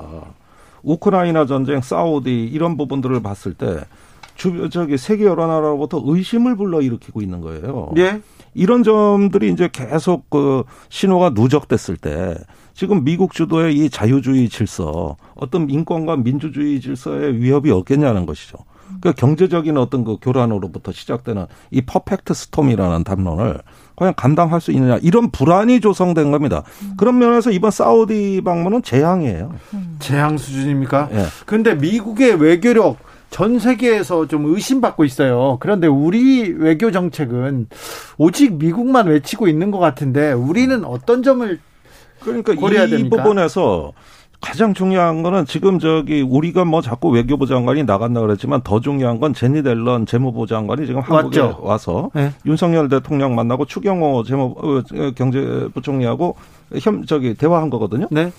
Speaker 5: 우크라이나 전쟁, 사우디 이런 부분들을 봤을 때 주, 저기 세계 여러 나라로부터 의심을 불러일으키고 있는 거예요.
Speaker 1: 예.
Speaker 5: 이런 점들이 이제 계속 그 신호가 누적됐을 때 지금 미국 주도의 이 자유주의 질서, 어떤 인권과 민주주의 질서의 위협이 없겠냐는 것이죠. 그 경제적인 어떤 그 교란으로부터 시작되는 이 퍼펙트 스톰이라는 담론을 과연 감당할 수 있느냐 이런 불안이 조성된 겁니다. 음. 그런 면에서 이번 사우디 방문은 재앙이에요.
Speaker 1: 음. 재앙 수준입니까? 예. 그런데 미국의 외교력 전 세계에서 좀 의심받고 있어요. 그런데 우리 외교 정책은 오직 미국만 외치고 있는 것 같은데 우리는 어떤 점을
Speaker 5: 그러니까 이 됩니까? 부분에서 가장 중요한 거는 지금 저기 우리가 뭐 자꾸 외교부 장관이 나간다 그랬지만 더 중요한 건 제니 델런 재무부 장관이 지금 한국에 맞죠? 와서 네. 윤석열 대통령 만나고 추경호 재무 어, 경제부총리하고 협 저기 대화한 거거든요. 네.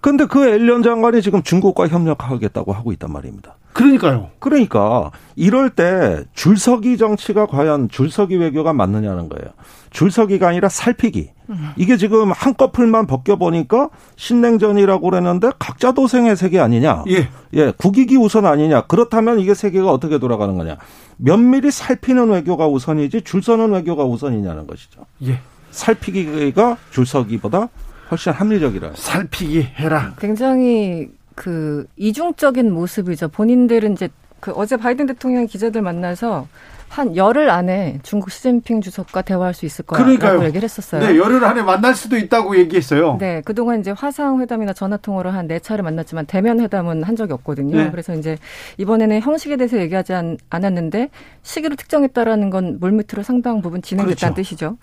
Speaker 5: 근데 그 엘리언 장관이 지금 중국과 협력하겠다고 하고 있단 말입니다.
Speaker 1: 그러니까요.
Speaker 5: 그러니까 이럴 때 줄서기 정치가 과연 줄서기 외교가 맞느냐는 거예요. 줄서기가 아니라 살피기. 이게 지금 한꺼풀만 벗겨보니까 신냉전이라고 그랬는데 각자 도생의 세계 아니냐. 예. 예. 국익이 우선 아니냐. 그렇다면 이게 세계가 어떻게 돌아가는 거냐. 면밀히 살피는 외교가 우선이지 줄 서는 외교가 우선이냐는 것이죠. 예. 살피기가 줄 서기보다 훨씬 합리적이라.
Speaker 1: 살피기 해라.
Speaker 6: 굉장히 그 이중적인 모습이죠. 본인들은 이제 그 어제 바이든 대통령이 기자들 만나서 한 열흘 안에 중국 시진핑 주석과 대화할 수 있을 거라고 그러니까요. 얘기를 했었어요.
Speaker 1: 네, 열흘 안에 만날 수도 있다고 얘기했어요.
Speaker 6: 네, 그동안 이제 화상 회담이나 전화 통화로 한 네 차례 만났지만 대면 회담은 한 적이 없거든요. 네. 그래서 이제 이번에는 형식에 대해서 얘기하지 않, 않았는데 시기를 특정했다라는 건 물밑으로 상당 부분 진행됐다는 그렇죠. 뜻이죠.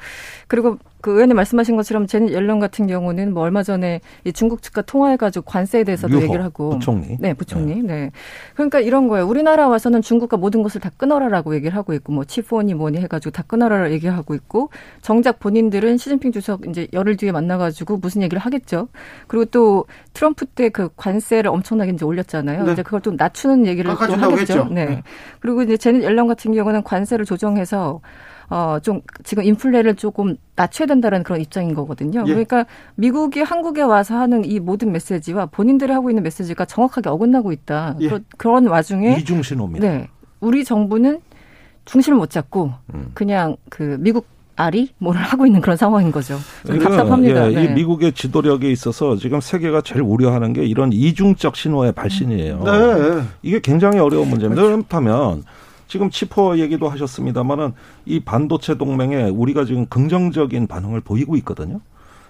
Speaker 6: 그리고 그 의원님 말씀하신 것처럼 제니 옐런 같은 경우는 뭐 얼마 전에 이 중국 측과 통화해가지고 관세에 대해서도
Speaker 5: 유호,
Speaker 6: 얘기를 하고
Speaker 5: 부총리
Speaker 6: 네 부총리 네. 네. 그러니까 이런 거예요 우리나라 와서는 중국과 모든 것을 다 끊어라라고 얘기를 하고 있고 뭐 치포니 뭐니 해가지고 다 끊어라라 얘기하고 있고 정작 본인들은 시진핑 주석 이제 열흘 뒤에 만나가지고 무슨 얘기를 하겠죠 그리고 또 트럼프 때 그 관세를 엄청나게 이제 올렸잖아요 네. 이제 그걸 좀 낮추는 얘기를 또 하겠죠 네. 네. 그리고 이제 제니 옐런 같은 경우는 관세를 조정해서 어, 좀 지금 인플레를 조금 낮춰야 된다는 그런 입장인 거거든요. 예. 그러니까 미국이 한국에 와서 하는 이 모든 메시지와 본인들이 하고 있는 메시지가 정확하게 어긋나고 있다. 예. 그런 와중에
Speaker 5: 이중 신호입니다.
Speaker 6: 네. 우리 정부는 중심을 못 잡고 음. 그냥 그 미국 알이 뭐를 하고 있는 그런 상황인 거죠. 그러니까, 답답합니다.
Speaker 5: 예, 네. 이 미국의 지도력에 있어서 지금 세계가 제일 우려하는 게 이런 이중적 신호의 발신이에요. 네. 이게 굉장히 어려운 문제입니다. 그렇죠. 그렇다면 지금 치포 얘기도 하셨습니다만은 이 반도체 동맹에 우리가 지금 긍정적인 반응을 보이고 있거든요.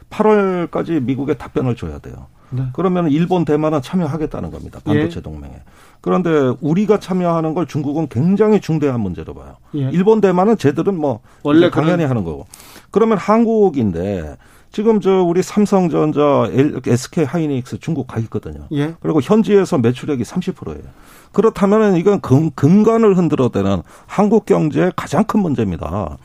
Speaker 5: 8월까지 미국에 답변을 줘야 돼요. 네. 그러면 일본, 대만은 참여하겠다는 겁니다. 반도체 예. 동맹에. 그런데 우리가 참여하는 걸 중국은 굉장히 중대한 문제로 봐요. 예. 일본, 대만은 쟤들은 뭐 원래 당연히 하는 거고. 그러면 한국인데 지금 저 우리 삼성전자, SK 하이닉스 중국 가 있거든요. 예. 그리고 현지에서 매출액이 30%예요. 그렇다면 이건 근, 근간을 흔들어대는 한국 경제의 가장 큰 문제입니다.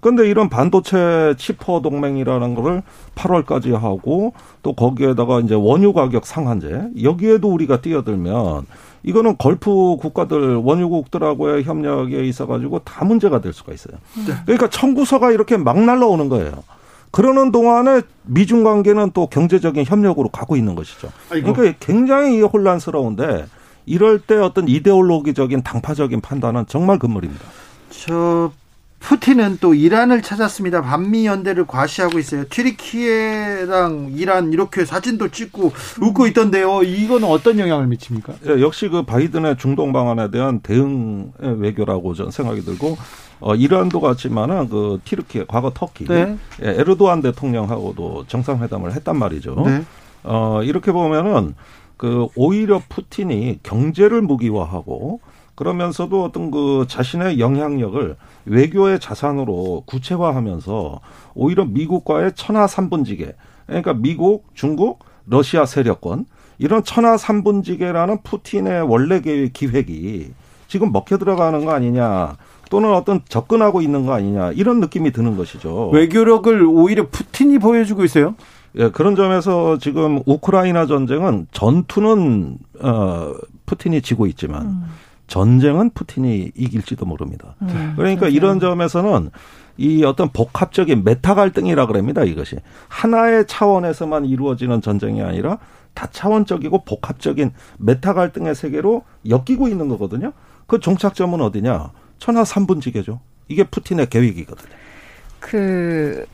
Speaker 5: 그런데 이런 반도체 치퍼 동맹이라는 거를 8월까지 하고 또 거기에다가 이제 원유 가격 상한제 여기에도 우리가 뛰어들면 이거는 걸프 국가들 원유국들하고의 협력에 있어 가지고 다 문제가 될 수가 있어요. 네. 그러니까 청구서가 이렇게 막 날라오는 거예요. 그러는 동안에 미중 관계는 또 경제적인 협력으로 가고 있는 것이죠. 그러니까 굉장히 혼란스러운데 이럴 때 어떤 이데올로기적인 당파적인 판단은 정말 금물입니다.
Speaker 1: 저 푸틴은 또 이란을 찾았습니다. 반미 연대를 과시하고 있어요. 튀르키예랑 이란 이렇게 사진도 찍고 웃고 있던데요. 이거는 어떤 영향을 미칩니까?
Speaker 5: 예, 역시 그 바이든의 중동 방안에 대한 대응 외교라고 저는 생각이 들고 어, 이란도 같지만은 그 튀르키예 과거 터키 네. 예, 에르도안 대통령하고도 정상회담을 했단 말이죠. 네. 어, 이렇게 보면은 그 오히려 푸틴이 경제를 무기화하고 그러면서도 어떤 그 자신의 영향력을 외교의 자산으로 구체화하면서 오히려 미국과의 천하 삼분지계 그러니까 미국, 중국, 러시아 세력권 이런 천하 삼분지계라는 푸틴의 원래 계획 기획이 지금 먹혀 들어가는 거 아니냐. 또는 어떤 접근하고 있는 거 아니냐 이런 느낌이 드는 것이죠.
Speaker 1: 외교력을 오히려 푸틴이 보여주고 있어요.
Speaker 5: 예, 그런 점에서 지금 우크라이나 전쟁은 전투는 어 푸틴이 지고 있지만 음. 전쟁은 푸틴이 이길지도 모릅니다. 음, 그러니까 그렇죠. 이런 점에서는 이 어떤 복합적인 meta 갈등이라 그럽니다. 이것이 하나의 차원에서만 이루어지는 전쟁이 아니라 다차원적이고 복합적인 meta 갈등의 세계로 엮이고 있는 거거든요. 그 종착점은 어디냐? 천하 삼분지계죠. 이게 푸틴의 계획이거든요.
Speaker 6: 그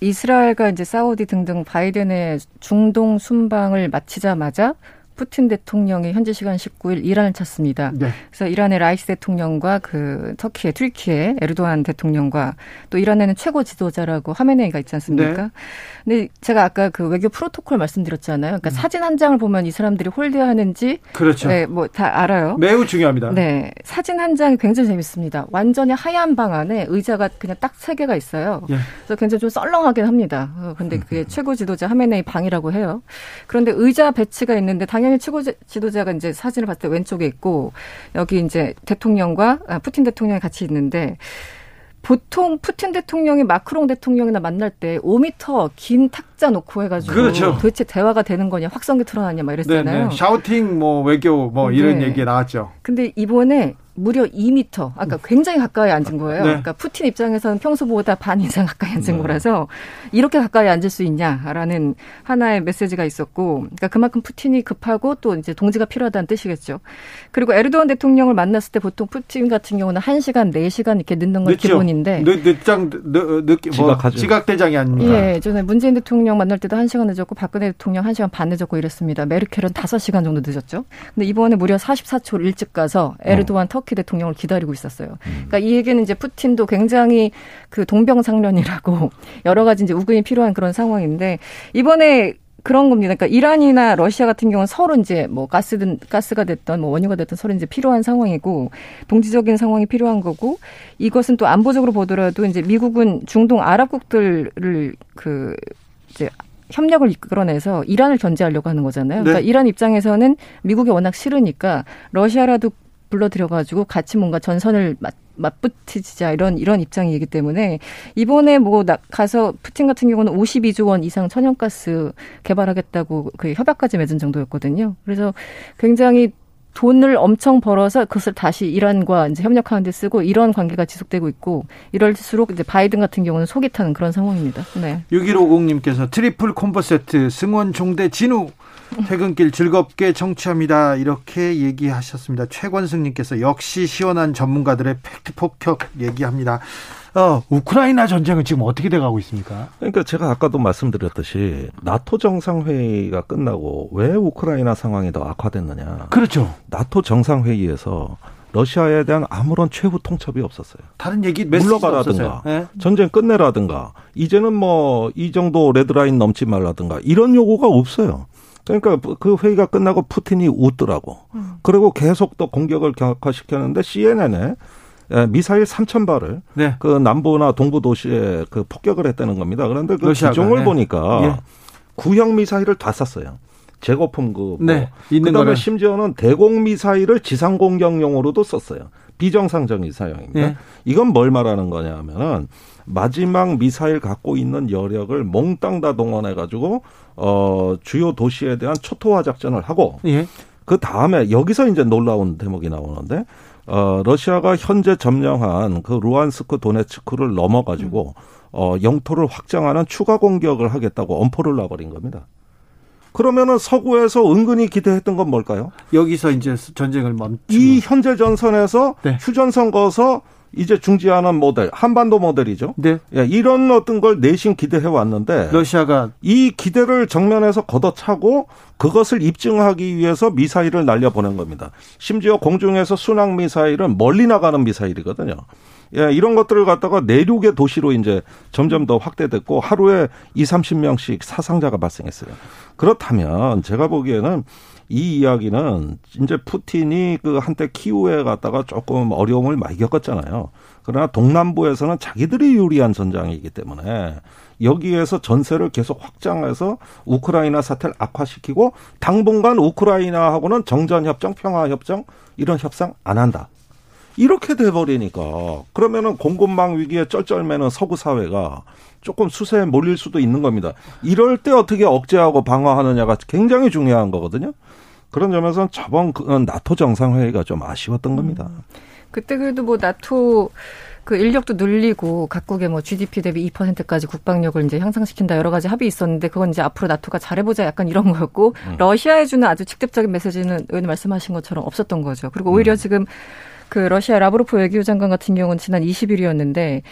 Speaker 6: 이스라엘과 이제 사우디 등등 바이든의 중동 순방을 마치자마자 푸틴 대통령이 현지 시간 19일 이란을 찾습니다. 네. 그래서 이란의 라이시 대통령과 그 터키의 튀르키예의 에르도안 대통령과 또 이란에는 최고 지도자라고 하메네이가 있지 않습니까? 네. 근데 제가 아까 그 외교 프로토콜 말씀드렸잖아요. 그러니까 음. 사진 한 장을 보면 이 사람들이 홀대하는지
Speaker 1: 그렇죠.
Speaker 6: 네, 뭐 다 알아요.
Speaker 1: 매우 중요합니다.
Speaker 6: 네. 사진 한 장이 굉장히 재밌습니다. 완전히 하얀 방 안에 의자가 그냥 딱 세 개가 있어요. 예. 그래서 굉장히 좀 썰렁하긴 합니다. 어, 근데 그게 최고 지도자 하메네이 방이라고 해요. 그런데 의자 배치가 있는데 당연히 당연히 최고 지도자가 이제 사진을 봤을 때 왼쪽에 있고 여기 이제 대통령과 아, 푸틴 대통령이 같이 있는데 보통 푸틴 대통령이 마크롱 대통령이나 만날 때 5미터 긴 탁 자 놓고 해가지고 그렇죠. 도대체 대화가 되는 거냐 확성기 틀어놨냐 막 이랬잖아요. 네네.
Speaker 1: 샤우팅 뭐 외교 뭐 이런 네. 얘기 나왔죠.
Speaker 6: 근데 이번에 무려 2미터. 아까 굉장히 가까이 앉은 거예요. 네. 그러니까 푸틴 입장에서는 평소보다 반 이상 가까이 앉은 네. 거라서 이렇게 가까이 앉을 수 있냐라는 하나의 메시지가 있었고, 그러니까 그만큼 푸틴이 급하고 또 이제 동지가 필요하다는 뜻이겠죠. 그리고 에르도안 대통령을 만났을 때 보통 푸틴 같은 경우는 1시간, 4시간 이렇게 늦는 건 늦죠. 기본인데.
Speaker 1: 늦, 늦장, 늦, 늦, 뭐 지각대장이 아닙니까?
Speaker 6: 예, 전에 문재인 대통령 만날 때도 1시간 늦었고 박근혜 대통령 1시간 반 늦었고 이랬습니다. 메르켈은 5시간 정도 늦었죠. 근데 이번에 무려 44초 일찍 가서 에르도안 어. 터키 대통령을 기다리고 있었어요. 음. 그러니까 이 얘기는 이제 푸틴도 굉장히 그 동병상련이라고 여러 가지 이제 우근이 필요한 그런 상황인데 이번에 그런 겁니다. 그러니까 이란이나 러시아 같은 경우는 서로 이제 뭐 가스든 가스가 됐던 뭐 원유가 됐던 서로 이제 필요한 상황이고 동지적인 상황이 필요한 거고 이것은 또 안보적으로 보더라도 이제 미국은 중동 아랍국들을 그 이제 협력을 이끌어내서 이란을 견제하려고 하는 거잖아요. 그러니까 네. 이란 입장에서는 미국이 워낙 싫으니까 러시아라도 불러들여가지고 같이 뭔가 전선을 맞, 맞붙이자 이런 이런 입장이기 때문에 이번에 뭐 가서 푸틴 같은 경우는 52조 원 이상 천연가스 개발하겠다고 그 협약까지 맺은 정도였거든요. 그래서 굉장히 돈을 엄청 벌어서 그것을 다시 이란과 이제 협력하는 데 쓰고 이런 관계가 지속되고 있고 이럴수록 이제 바이든 같은 경우는 속이 타는 그런 상황입니다. 네.
Speaker 1: 6150님께서 triple combo 세트 승원 종대 진우 퇴근길 즐겁게 청취합니다. 이렇게 얘기하셨습니다. 최권승님께서 역시 시원한 전문가들의 팩트 폭격 얘기합니다. 어, 우크라이나 전쟁은 지금 어떻게 돼가고 있습니까?
Speaker 5: 그러니까 제가 아까도 말씀드렸듯이 나토 정상회의가 끝나고 왜 우크라이나 상황이 더 악화됐느냐.
Speaker 1: 그렇죠.
Speaker 5: 나토 정상회의에서 러시아에 대한 아무런 최후 통첩이 없었어요.
Speaker 1: 다른 얘기
Speaker 5: 물러가라든가 네? 전쟁 끝내라든가 이제는 뭐 이 정도 레드라인 넘지 말라든가 이런 요구가 없어요. 그러니까 그 회의가 끝나고 푸틴이 웃더라고. 음. 그리고 계속 또 공격을 격화시켰는데 CNN에 미사일 3천 발을 네. 그 남부나 동부 도시에 그 폭격을 했다는 겁니다. 그런데 그 러시아가, 기종을 네. 보니까 예. 구형 미사일을 다 쐈어요. 제거품 그 뭐. 네, 있는 그다음에 거를. 심지어는 대공 미사일을 지상 공격용으로도 썼어요. 비정상적인 사용입니다. 네. 이건 뭘 말하는 거냐면은 마지막 미사일 갖고 있는 여력을 몽땅 다 동원해 가지고 어 주요 도시에 대한 초토화 작전을 하고 예. 그 다음에 여기서 이제 놀라운 대목이 나오는데 어 러시아가 현재 점령한 그 루안스크 도네츠크를 넘어 가지고 어 영토를 확장하는 추가 공격을 하겠다고 엄포를 놔버린 겁니다. 그러면은 서구에서 은근히 기대했던 건 뭘까요?
Speaker 1: 여기서 이제 전쟁을 멈추고
Speaker 5: 이 현재 전선에서 네. 휴전선 거서 이제 중지하는 모델, 한반도 모델이죠. 네. 예, 이런 어떤 걸 내심 기대해 왔는데
Speaker 1: 러시아가
Speaker 5: 이 기대를 정면에서 걷어차고 그것을 입증하기 위해서 미사일을 날려 보낸 겁니다. 심지어 공중에서 순항 미사일은 멀리 나가는 미사일이거든요. 예, 이런 것들을 갖다가 내륙의 도시로 이제 점점 더 확대됐고 하루에 2, 30명씩 사상자가 발생했어요. 그렇다면 제가 보기에는 이 이야기는 이제 푸틴이 그 한때 키우에 갔다가 조금 어려움을 많이 겪었잖아요. 그러나 동남부에서는 자기들이 유리한 전장이기 때문에 여기에서 전세를 계속 확장해서 우크라이나 사태를 악화시키고 당분간 우크라이나하고는 정전협정, 평화협정 이런 협상 안 한다. 이렇게 돼버리니까 그러면은 공급망 위기에 쩔쩔매는 서구 사회가 조금 수세에 몰릴 수도 있는 겁니다. 이럴 때 어떻게 억제하고 방어하느냐가 굉장히 중요한 거거든요. 그런 점에서는 저번 그 나토 정상회의가 좀 아쉬웠던 겁니다. 음.
Speaker 6: 그때 그래도 뭐 나토 그 인력도 늘리고 각국의 뭐 GDP 대비 2%까지 국방력을 이제 향상시킨다 여러 가지 합의 있었는데 그건 이제 앞으로 나토가 잘해보자 약간 이런 거였고 음. 러시아에 주는 아주 직접적인 메시지는 의원님 말씀하신 것처럼 없었던 거죠. 그리고 오히려 음. 지금 그 러시아 라브로프 외교장관 같은 경우는 지난 20일이었는데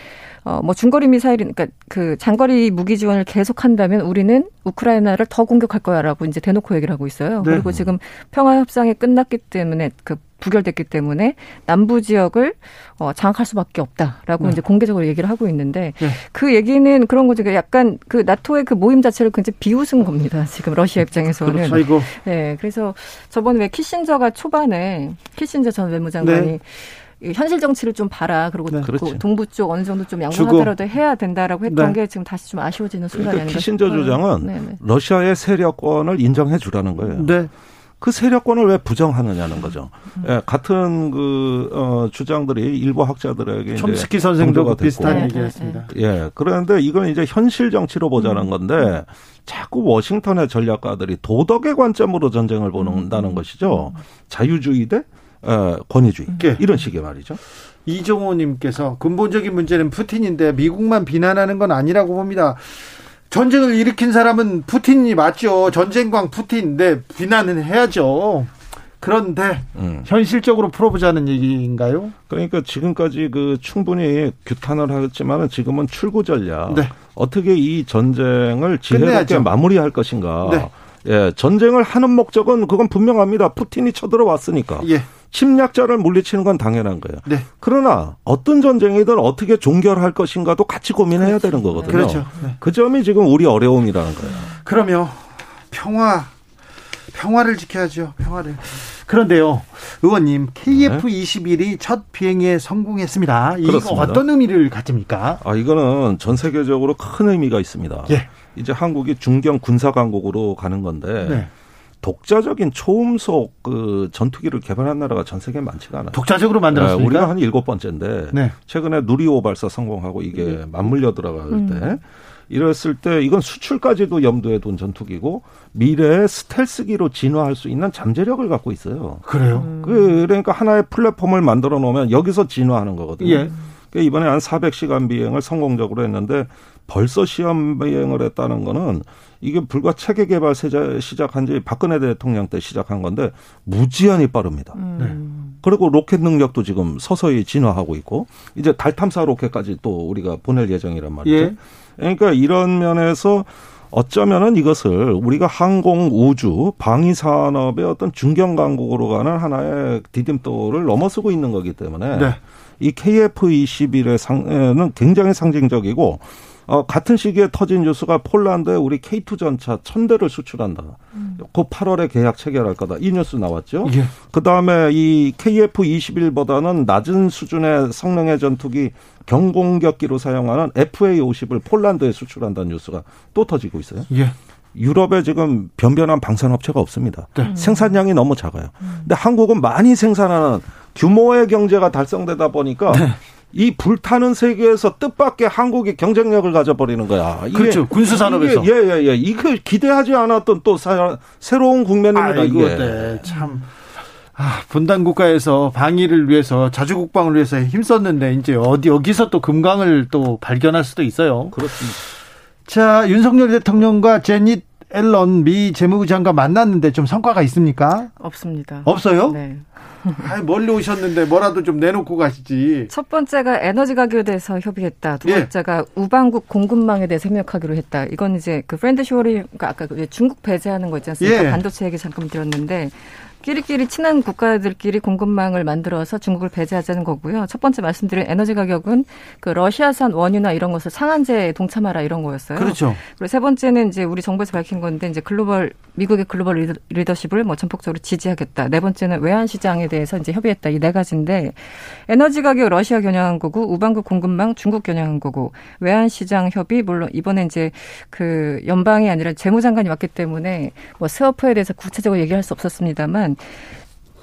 Speaker 6: 어, 뭐 중거리 미사일, 그러니까 그 장거리 무기 지원을 계속한다면 우리는 우크라이나를 더 공격할 거야라고 이제 대놓고 얘기를 하고 있어요. 네. 그리고 지금 평화 협상이 끝났기 때문에 그 부결됐기 때문에 남부 지역을 어, 장악할 수밖에 없다라고 네. 이제 공개적으로 얘기를 하고 있는데 네. 그 얘기는 그런 거죠. 그 약간 그 나토의 그 모임 자체를 굉장히 비웃은 겁니다. 지금 러시아 입장에서는.
Speaker 1: 그렇죠.
Speaker 6: 네, 그래서 저번에 왜 키신저가 초반에 키신저 전 외무장관이 네. 현실 정치를 좀 봐라. 그리고 네. 그 동부 쪽 어느 정도 좀 양보하더라도 해야 된다라고 했던 네. 게 지금 다시 좀 아쉬워지는 순간이 그러니까 아닌가
Speaker 5: 키신저 조장은 네, 네. 러시아의 세력권을 인정해 주라는 거예요. 네. 그 세력권을 왜 부정하느냐는 거죠. 음. 예, 같은 그 어, 주장들이 일부 학자들에게
Speaker 1: 촘스키 선생도 그 비슷한 네, 얘기했습니다.
Speaker 5: 예, 그런데 이건 이제 현실 정치로 보자는 음. 건데 자꾸 워싱턴의 전략가들이 도덕의 관점으로 전쟁을 보는다는 음. 것이죠. 자유주의 대 어, 권위주의 네. 이런 식의 말이죠.
Speaker 1: 이종호님께서 근본적인 문제는 푸틴인데 미국만 비난하는 건 아니라고 봅니다. 전쟁을 일으킨 사람은 푸틴이 맞죠. 전쟁광 푸틴인데 비난은 해야죠. 그런데 음. 현실적으로 풀어보자는 얘기인가요?
Speaker 5: 그러니까 지금까지 그 충분히 규탄을 하겠지만은 지금은 출구 전략. 네. 어떻게 이 전쟁을 지혜롭게 마무리할 것인가. 네. 예, 전쟁을 하는 목적은 그건 분명합니다. 푸틴이 쳐들어왔으니까. 예. 침략자를 물리치는 건 당연한 거예요. 네. 그러나 어떤 전쟁이든 어떻게 종결할 것인가도 같이 고민해야 그렇죠. 되는 거거든요. 그렇죠. 네. 그 점이 지금 우리 어려움이라는 거예요.
Speaker 1: 그러면 평화 평화를 지켜야죠. 평화를. 그런데요, 의원님 KF-21이 첫 비행에 성공했습니다. 이거 어떤 의미를 가집니까?
Speaker 5: 아 이거는 전 세계적으로 큰 의미가 있습니다. 예. 이제 한국이 중견 군사 강국으로 가는 건데 네. 독자적인 초음속 그 전투기를 개발한 나라가 전 세계에 많지가 않아요.
Speaker 1: 독자적으로 만들었습니까?
Speaker 5: 네, 우리가 한 일곱 번째인데 네. 최근에 누리호 발사 성공하고 이게 네. 맞물려 들어갈 음. 때 이랬을 때 이건 수출까지도 염두에 둔 전투기고 미래의 스텔스기로 진화할 수 있는 잠재력을 갖고 있어요.
Speaker 1: 그래요?
Speaker 5: 음. 그 그러니까 하나의 플랫폼을 만들어 놓으면 여기서 진화하는 거거든요. 예. 그러니까 이번에 한 400시간 비행을 성공적으로 했는데 벌써 시험 비행을 했다는 거는 이게 불과 체계 개발 시작한 지 박근혜 대통령 때 시작한 건데 무지한히 빠릅니다. 음. 네. 그리고 로켓 능력도 지금 서서히 진화하고 있고 이제 달 탐사 로켓까지 또 우리가 보낼 예정이란 말이죠. 예. 그러니까 이런 면에서 어쩌면은 이것을 우리가 항공 우주 방위 산업의 어떤 중견 강국으로 가는 하나의 디딤돌을 넘어서고 있는 거기 때문에 네. 이 KF-21의 상은 굉장히 상징적이고 어, 같은 시기에 터진 뉴스가 폴란드에 우리 K2 전차 천대를 수출한다. 음. 그 8월에 계약 체결할 거다. 이 뉴스 나왔죠. 예. 그 다음에 이 KF-21보다는 낮은 수준의 성능의 전투기 경공격기로 사용하는 FA-50을 폴란드에 수출한다는 뉴스가 또 터지고 있어요. 예. 유럽에 지금 변변한 방산업체가 없습니다. 네. 생산량이 너무 작아요. 음. 근데 한국은 많이 생산하는 규모의 경제가 달성되다 보니까 네. 이 불타는 세계에서 뜻밖의 한국이 경쟁력을 가져버리는 거야.
Speaker 1: 이게, 그렇죠. 군수 산업에서.
Speaker 5: 예예예. 예, 예. 이거 기대하지 않았던 또 사, 새로운 국면입니다.
Speaker 1: 아이고, 이게. 네, 참. 아, 분단 국가에서 방위를 위해서 자주 국방을 위해서 힘썼는데 이제 어디 여기서 또 금광을 또 발견할 수도 있어요.
Speaker 5: 그렇습니다.
Speaker 1: 자, 윤석열 대통령과 재닛 옐런 미 재무부 장관 만났는데 좀 성과가 있습니까?
Speaker 6: 없습니다.
Speaker 1: 없어요?
Speaker 6: 네.
Speaker 1: 아 멀리 오셨는데 뭐라도 좀 내놓고 가시지.
Speaker 6: 첫 번째가 에너지 가격에 대해서 협의했다. 두 예. 번째가 예. 우방국 공급망에 대해서 협력하기로 했다. 이건 이제 그 friend shoring, 그러니까 아까 그 중국 배제하는 거 있지 않습니까? 예. 반도체 얘기 잠깐 드렸는데 끼리끼리 친한 국가들끼리 공급망을 만들어서 중국을 배제하자는 거고요. 첫 번째 말씀드린 에너지 가격은 그 러시아산 원유나 이런 것을 상한제에 동참하라 이런 거였어요.
Speaker 1: 그렇죠.
Speaker 6: 그리고 세 번째는 이제 우리 정부에서 밝힌 건데 이제 글로벌 미국의 글로벌 리더십을 뭐 전폭적으로 지지하겠다. 네 번째는 외환 시장에 대해서 이제 협의했다. 이 네 가지인데 에너지 가격 러시아 겨냥한 거고 우방국 공급망 중국 겨냥한 거고 외환 시장 협의 물론 이번에 이제 그 연방이 아니라 재무장관이 왔기 때문에 뭐 스워프에 대해서 구체적으로 얘기할 수 없었습니다만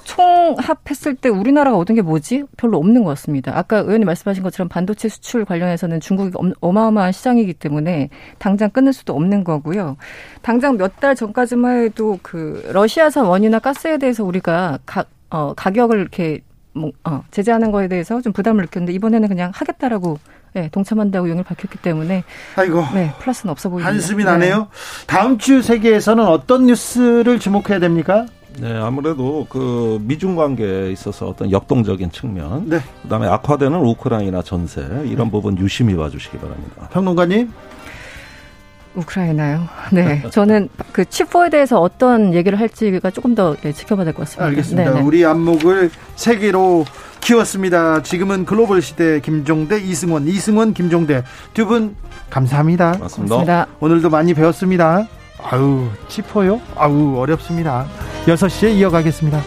Speaker 6: 총합했을 때 우리나라가 얻은 게 뭐지? 별로 없는 것 같습니다. 아까 의원님 말씀하신 것처럼 반도체 수출 관련해서는 중국이 어마어마한 시장이기 때문에 당장 끊을 수도 없는 거고요. 당장 몇 달 전까지만 해도 그 러시아산 원유나 가스에 대해서 우리가 가, 어, 가격을 이렇게 뭐, 어, 제재하는 거에 대해서 좀 부담을 느꼈는데 이번에는 그냥 하겠다라고 네, 동참한다고 용을 밝혔기 때문에
Speaker 1: 아이고
Speaker 6: 네, 플러스는 없어 보입니다.
Speaker 1: 한숨이 나네요. 네. 다음 주 세계에서는 어떤 뉴스를 주목해야 됩니까?
Speaker 5: 네, 아무래도 그 미중 관계에 있어서 어떤 역동적인 측면, 네. 그다음에 악화되는 우크라이나 전세 이런 네. 부분 유심히 봐주시기 바랍니다.
Speaker 1: 평론가님.
Speaker 6: 우크라이나요? 네. 저는 그 치포에 대해서 어떤 얘기를 할지가 조금 더 네, 지켜봐야 될 것 같습니다.
Speaker 1: 알겠습니다. 네네. 우리 안목을 세계로 키웠습니다. 지금은 글로벌 시대 김종대, 이승원, 이승원, 김종대 두 분 감사합니다.
Speaker 5: 맞습니다. 고맙습니다.
Speaker 1: 오늘도 많이 배웠습니다. 아우, 치포요? 아우, 어렵습니다. 6시에 이어가겠습니다.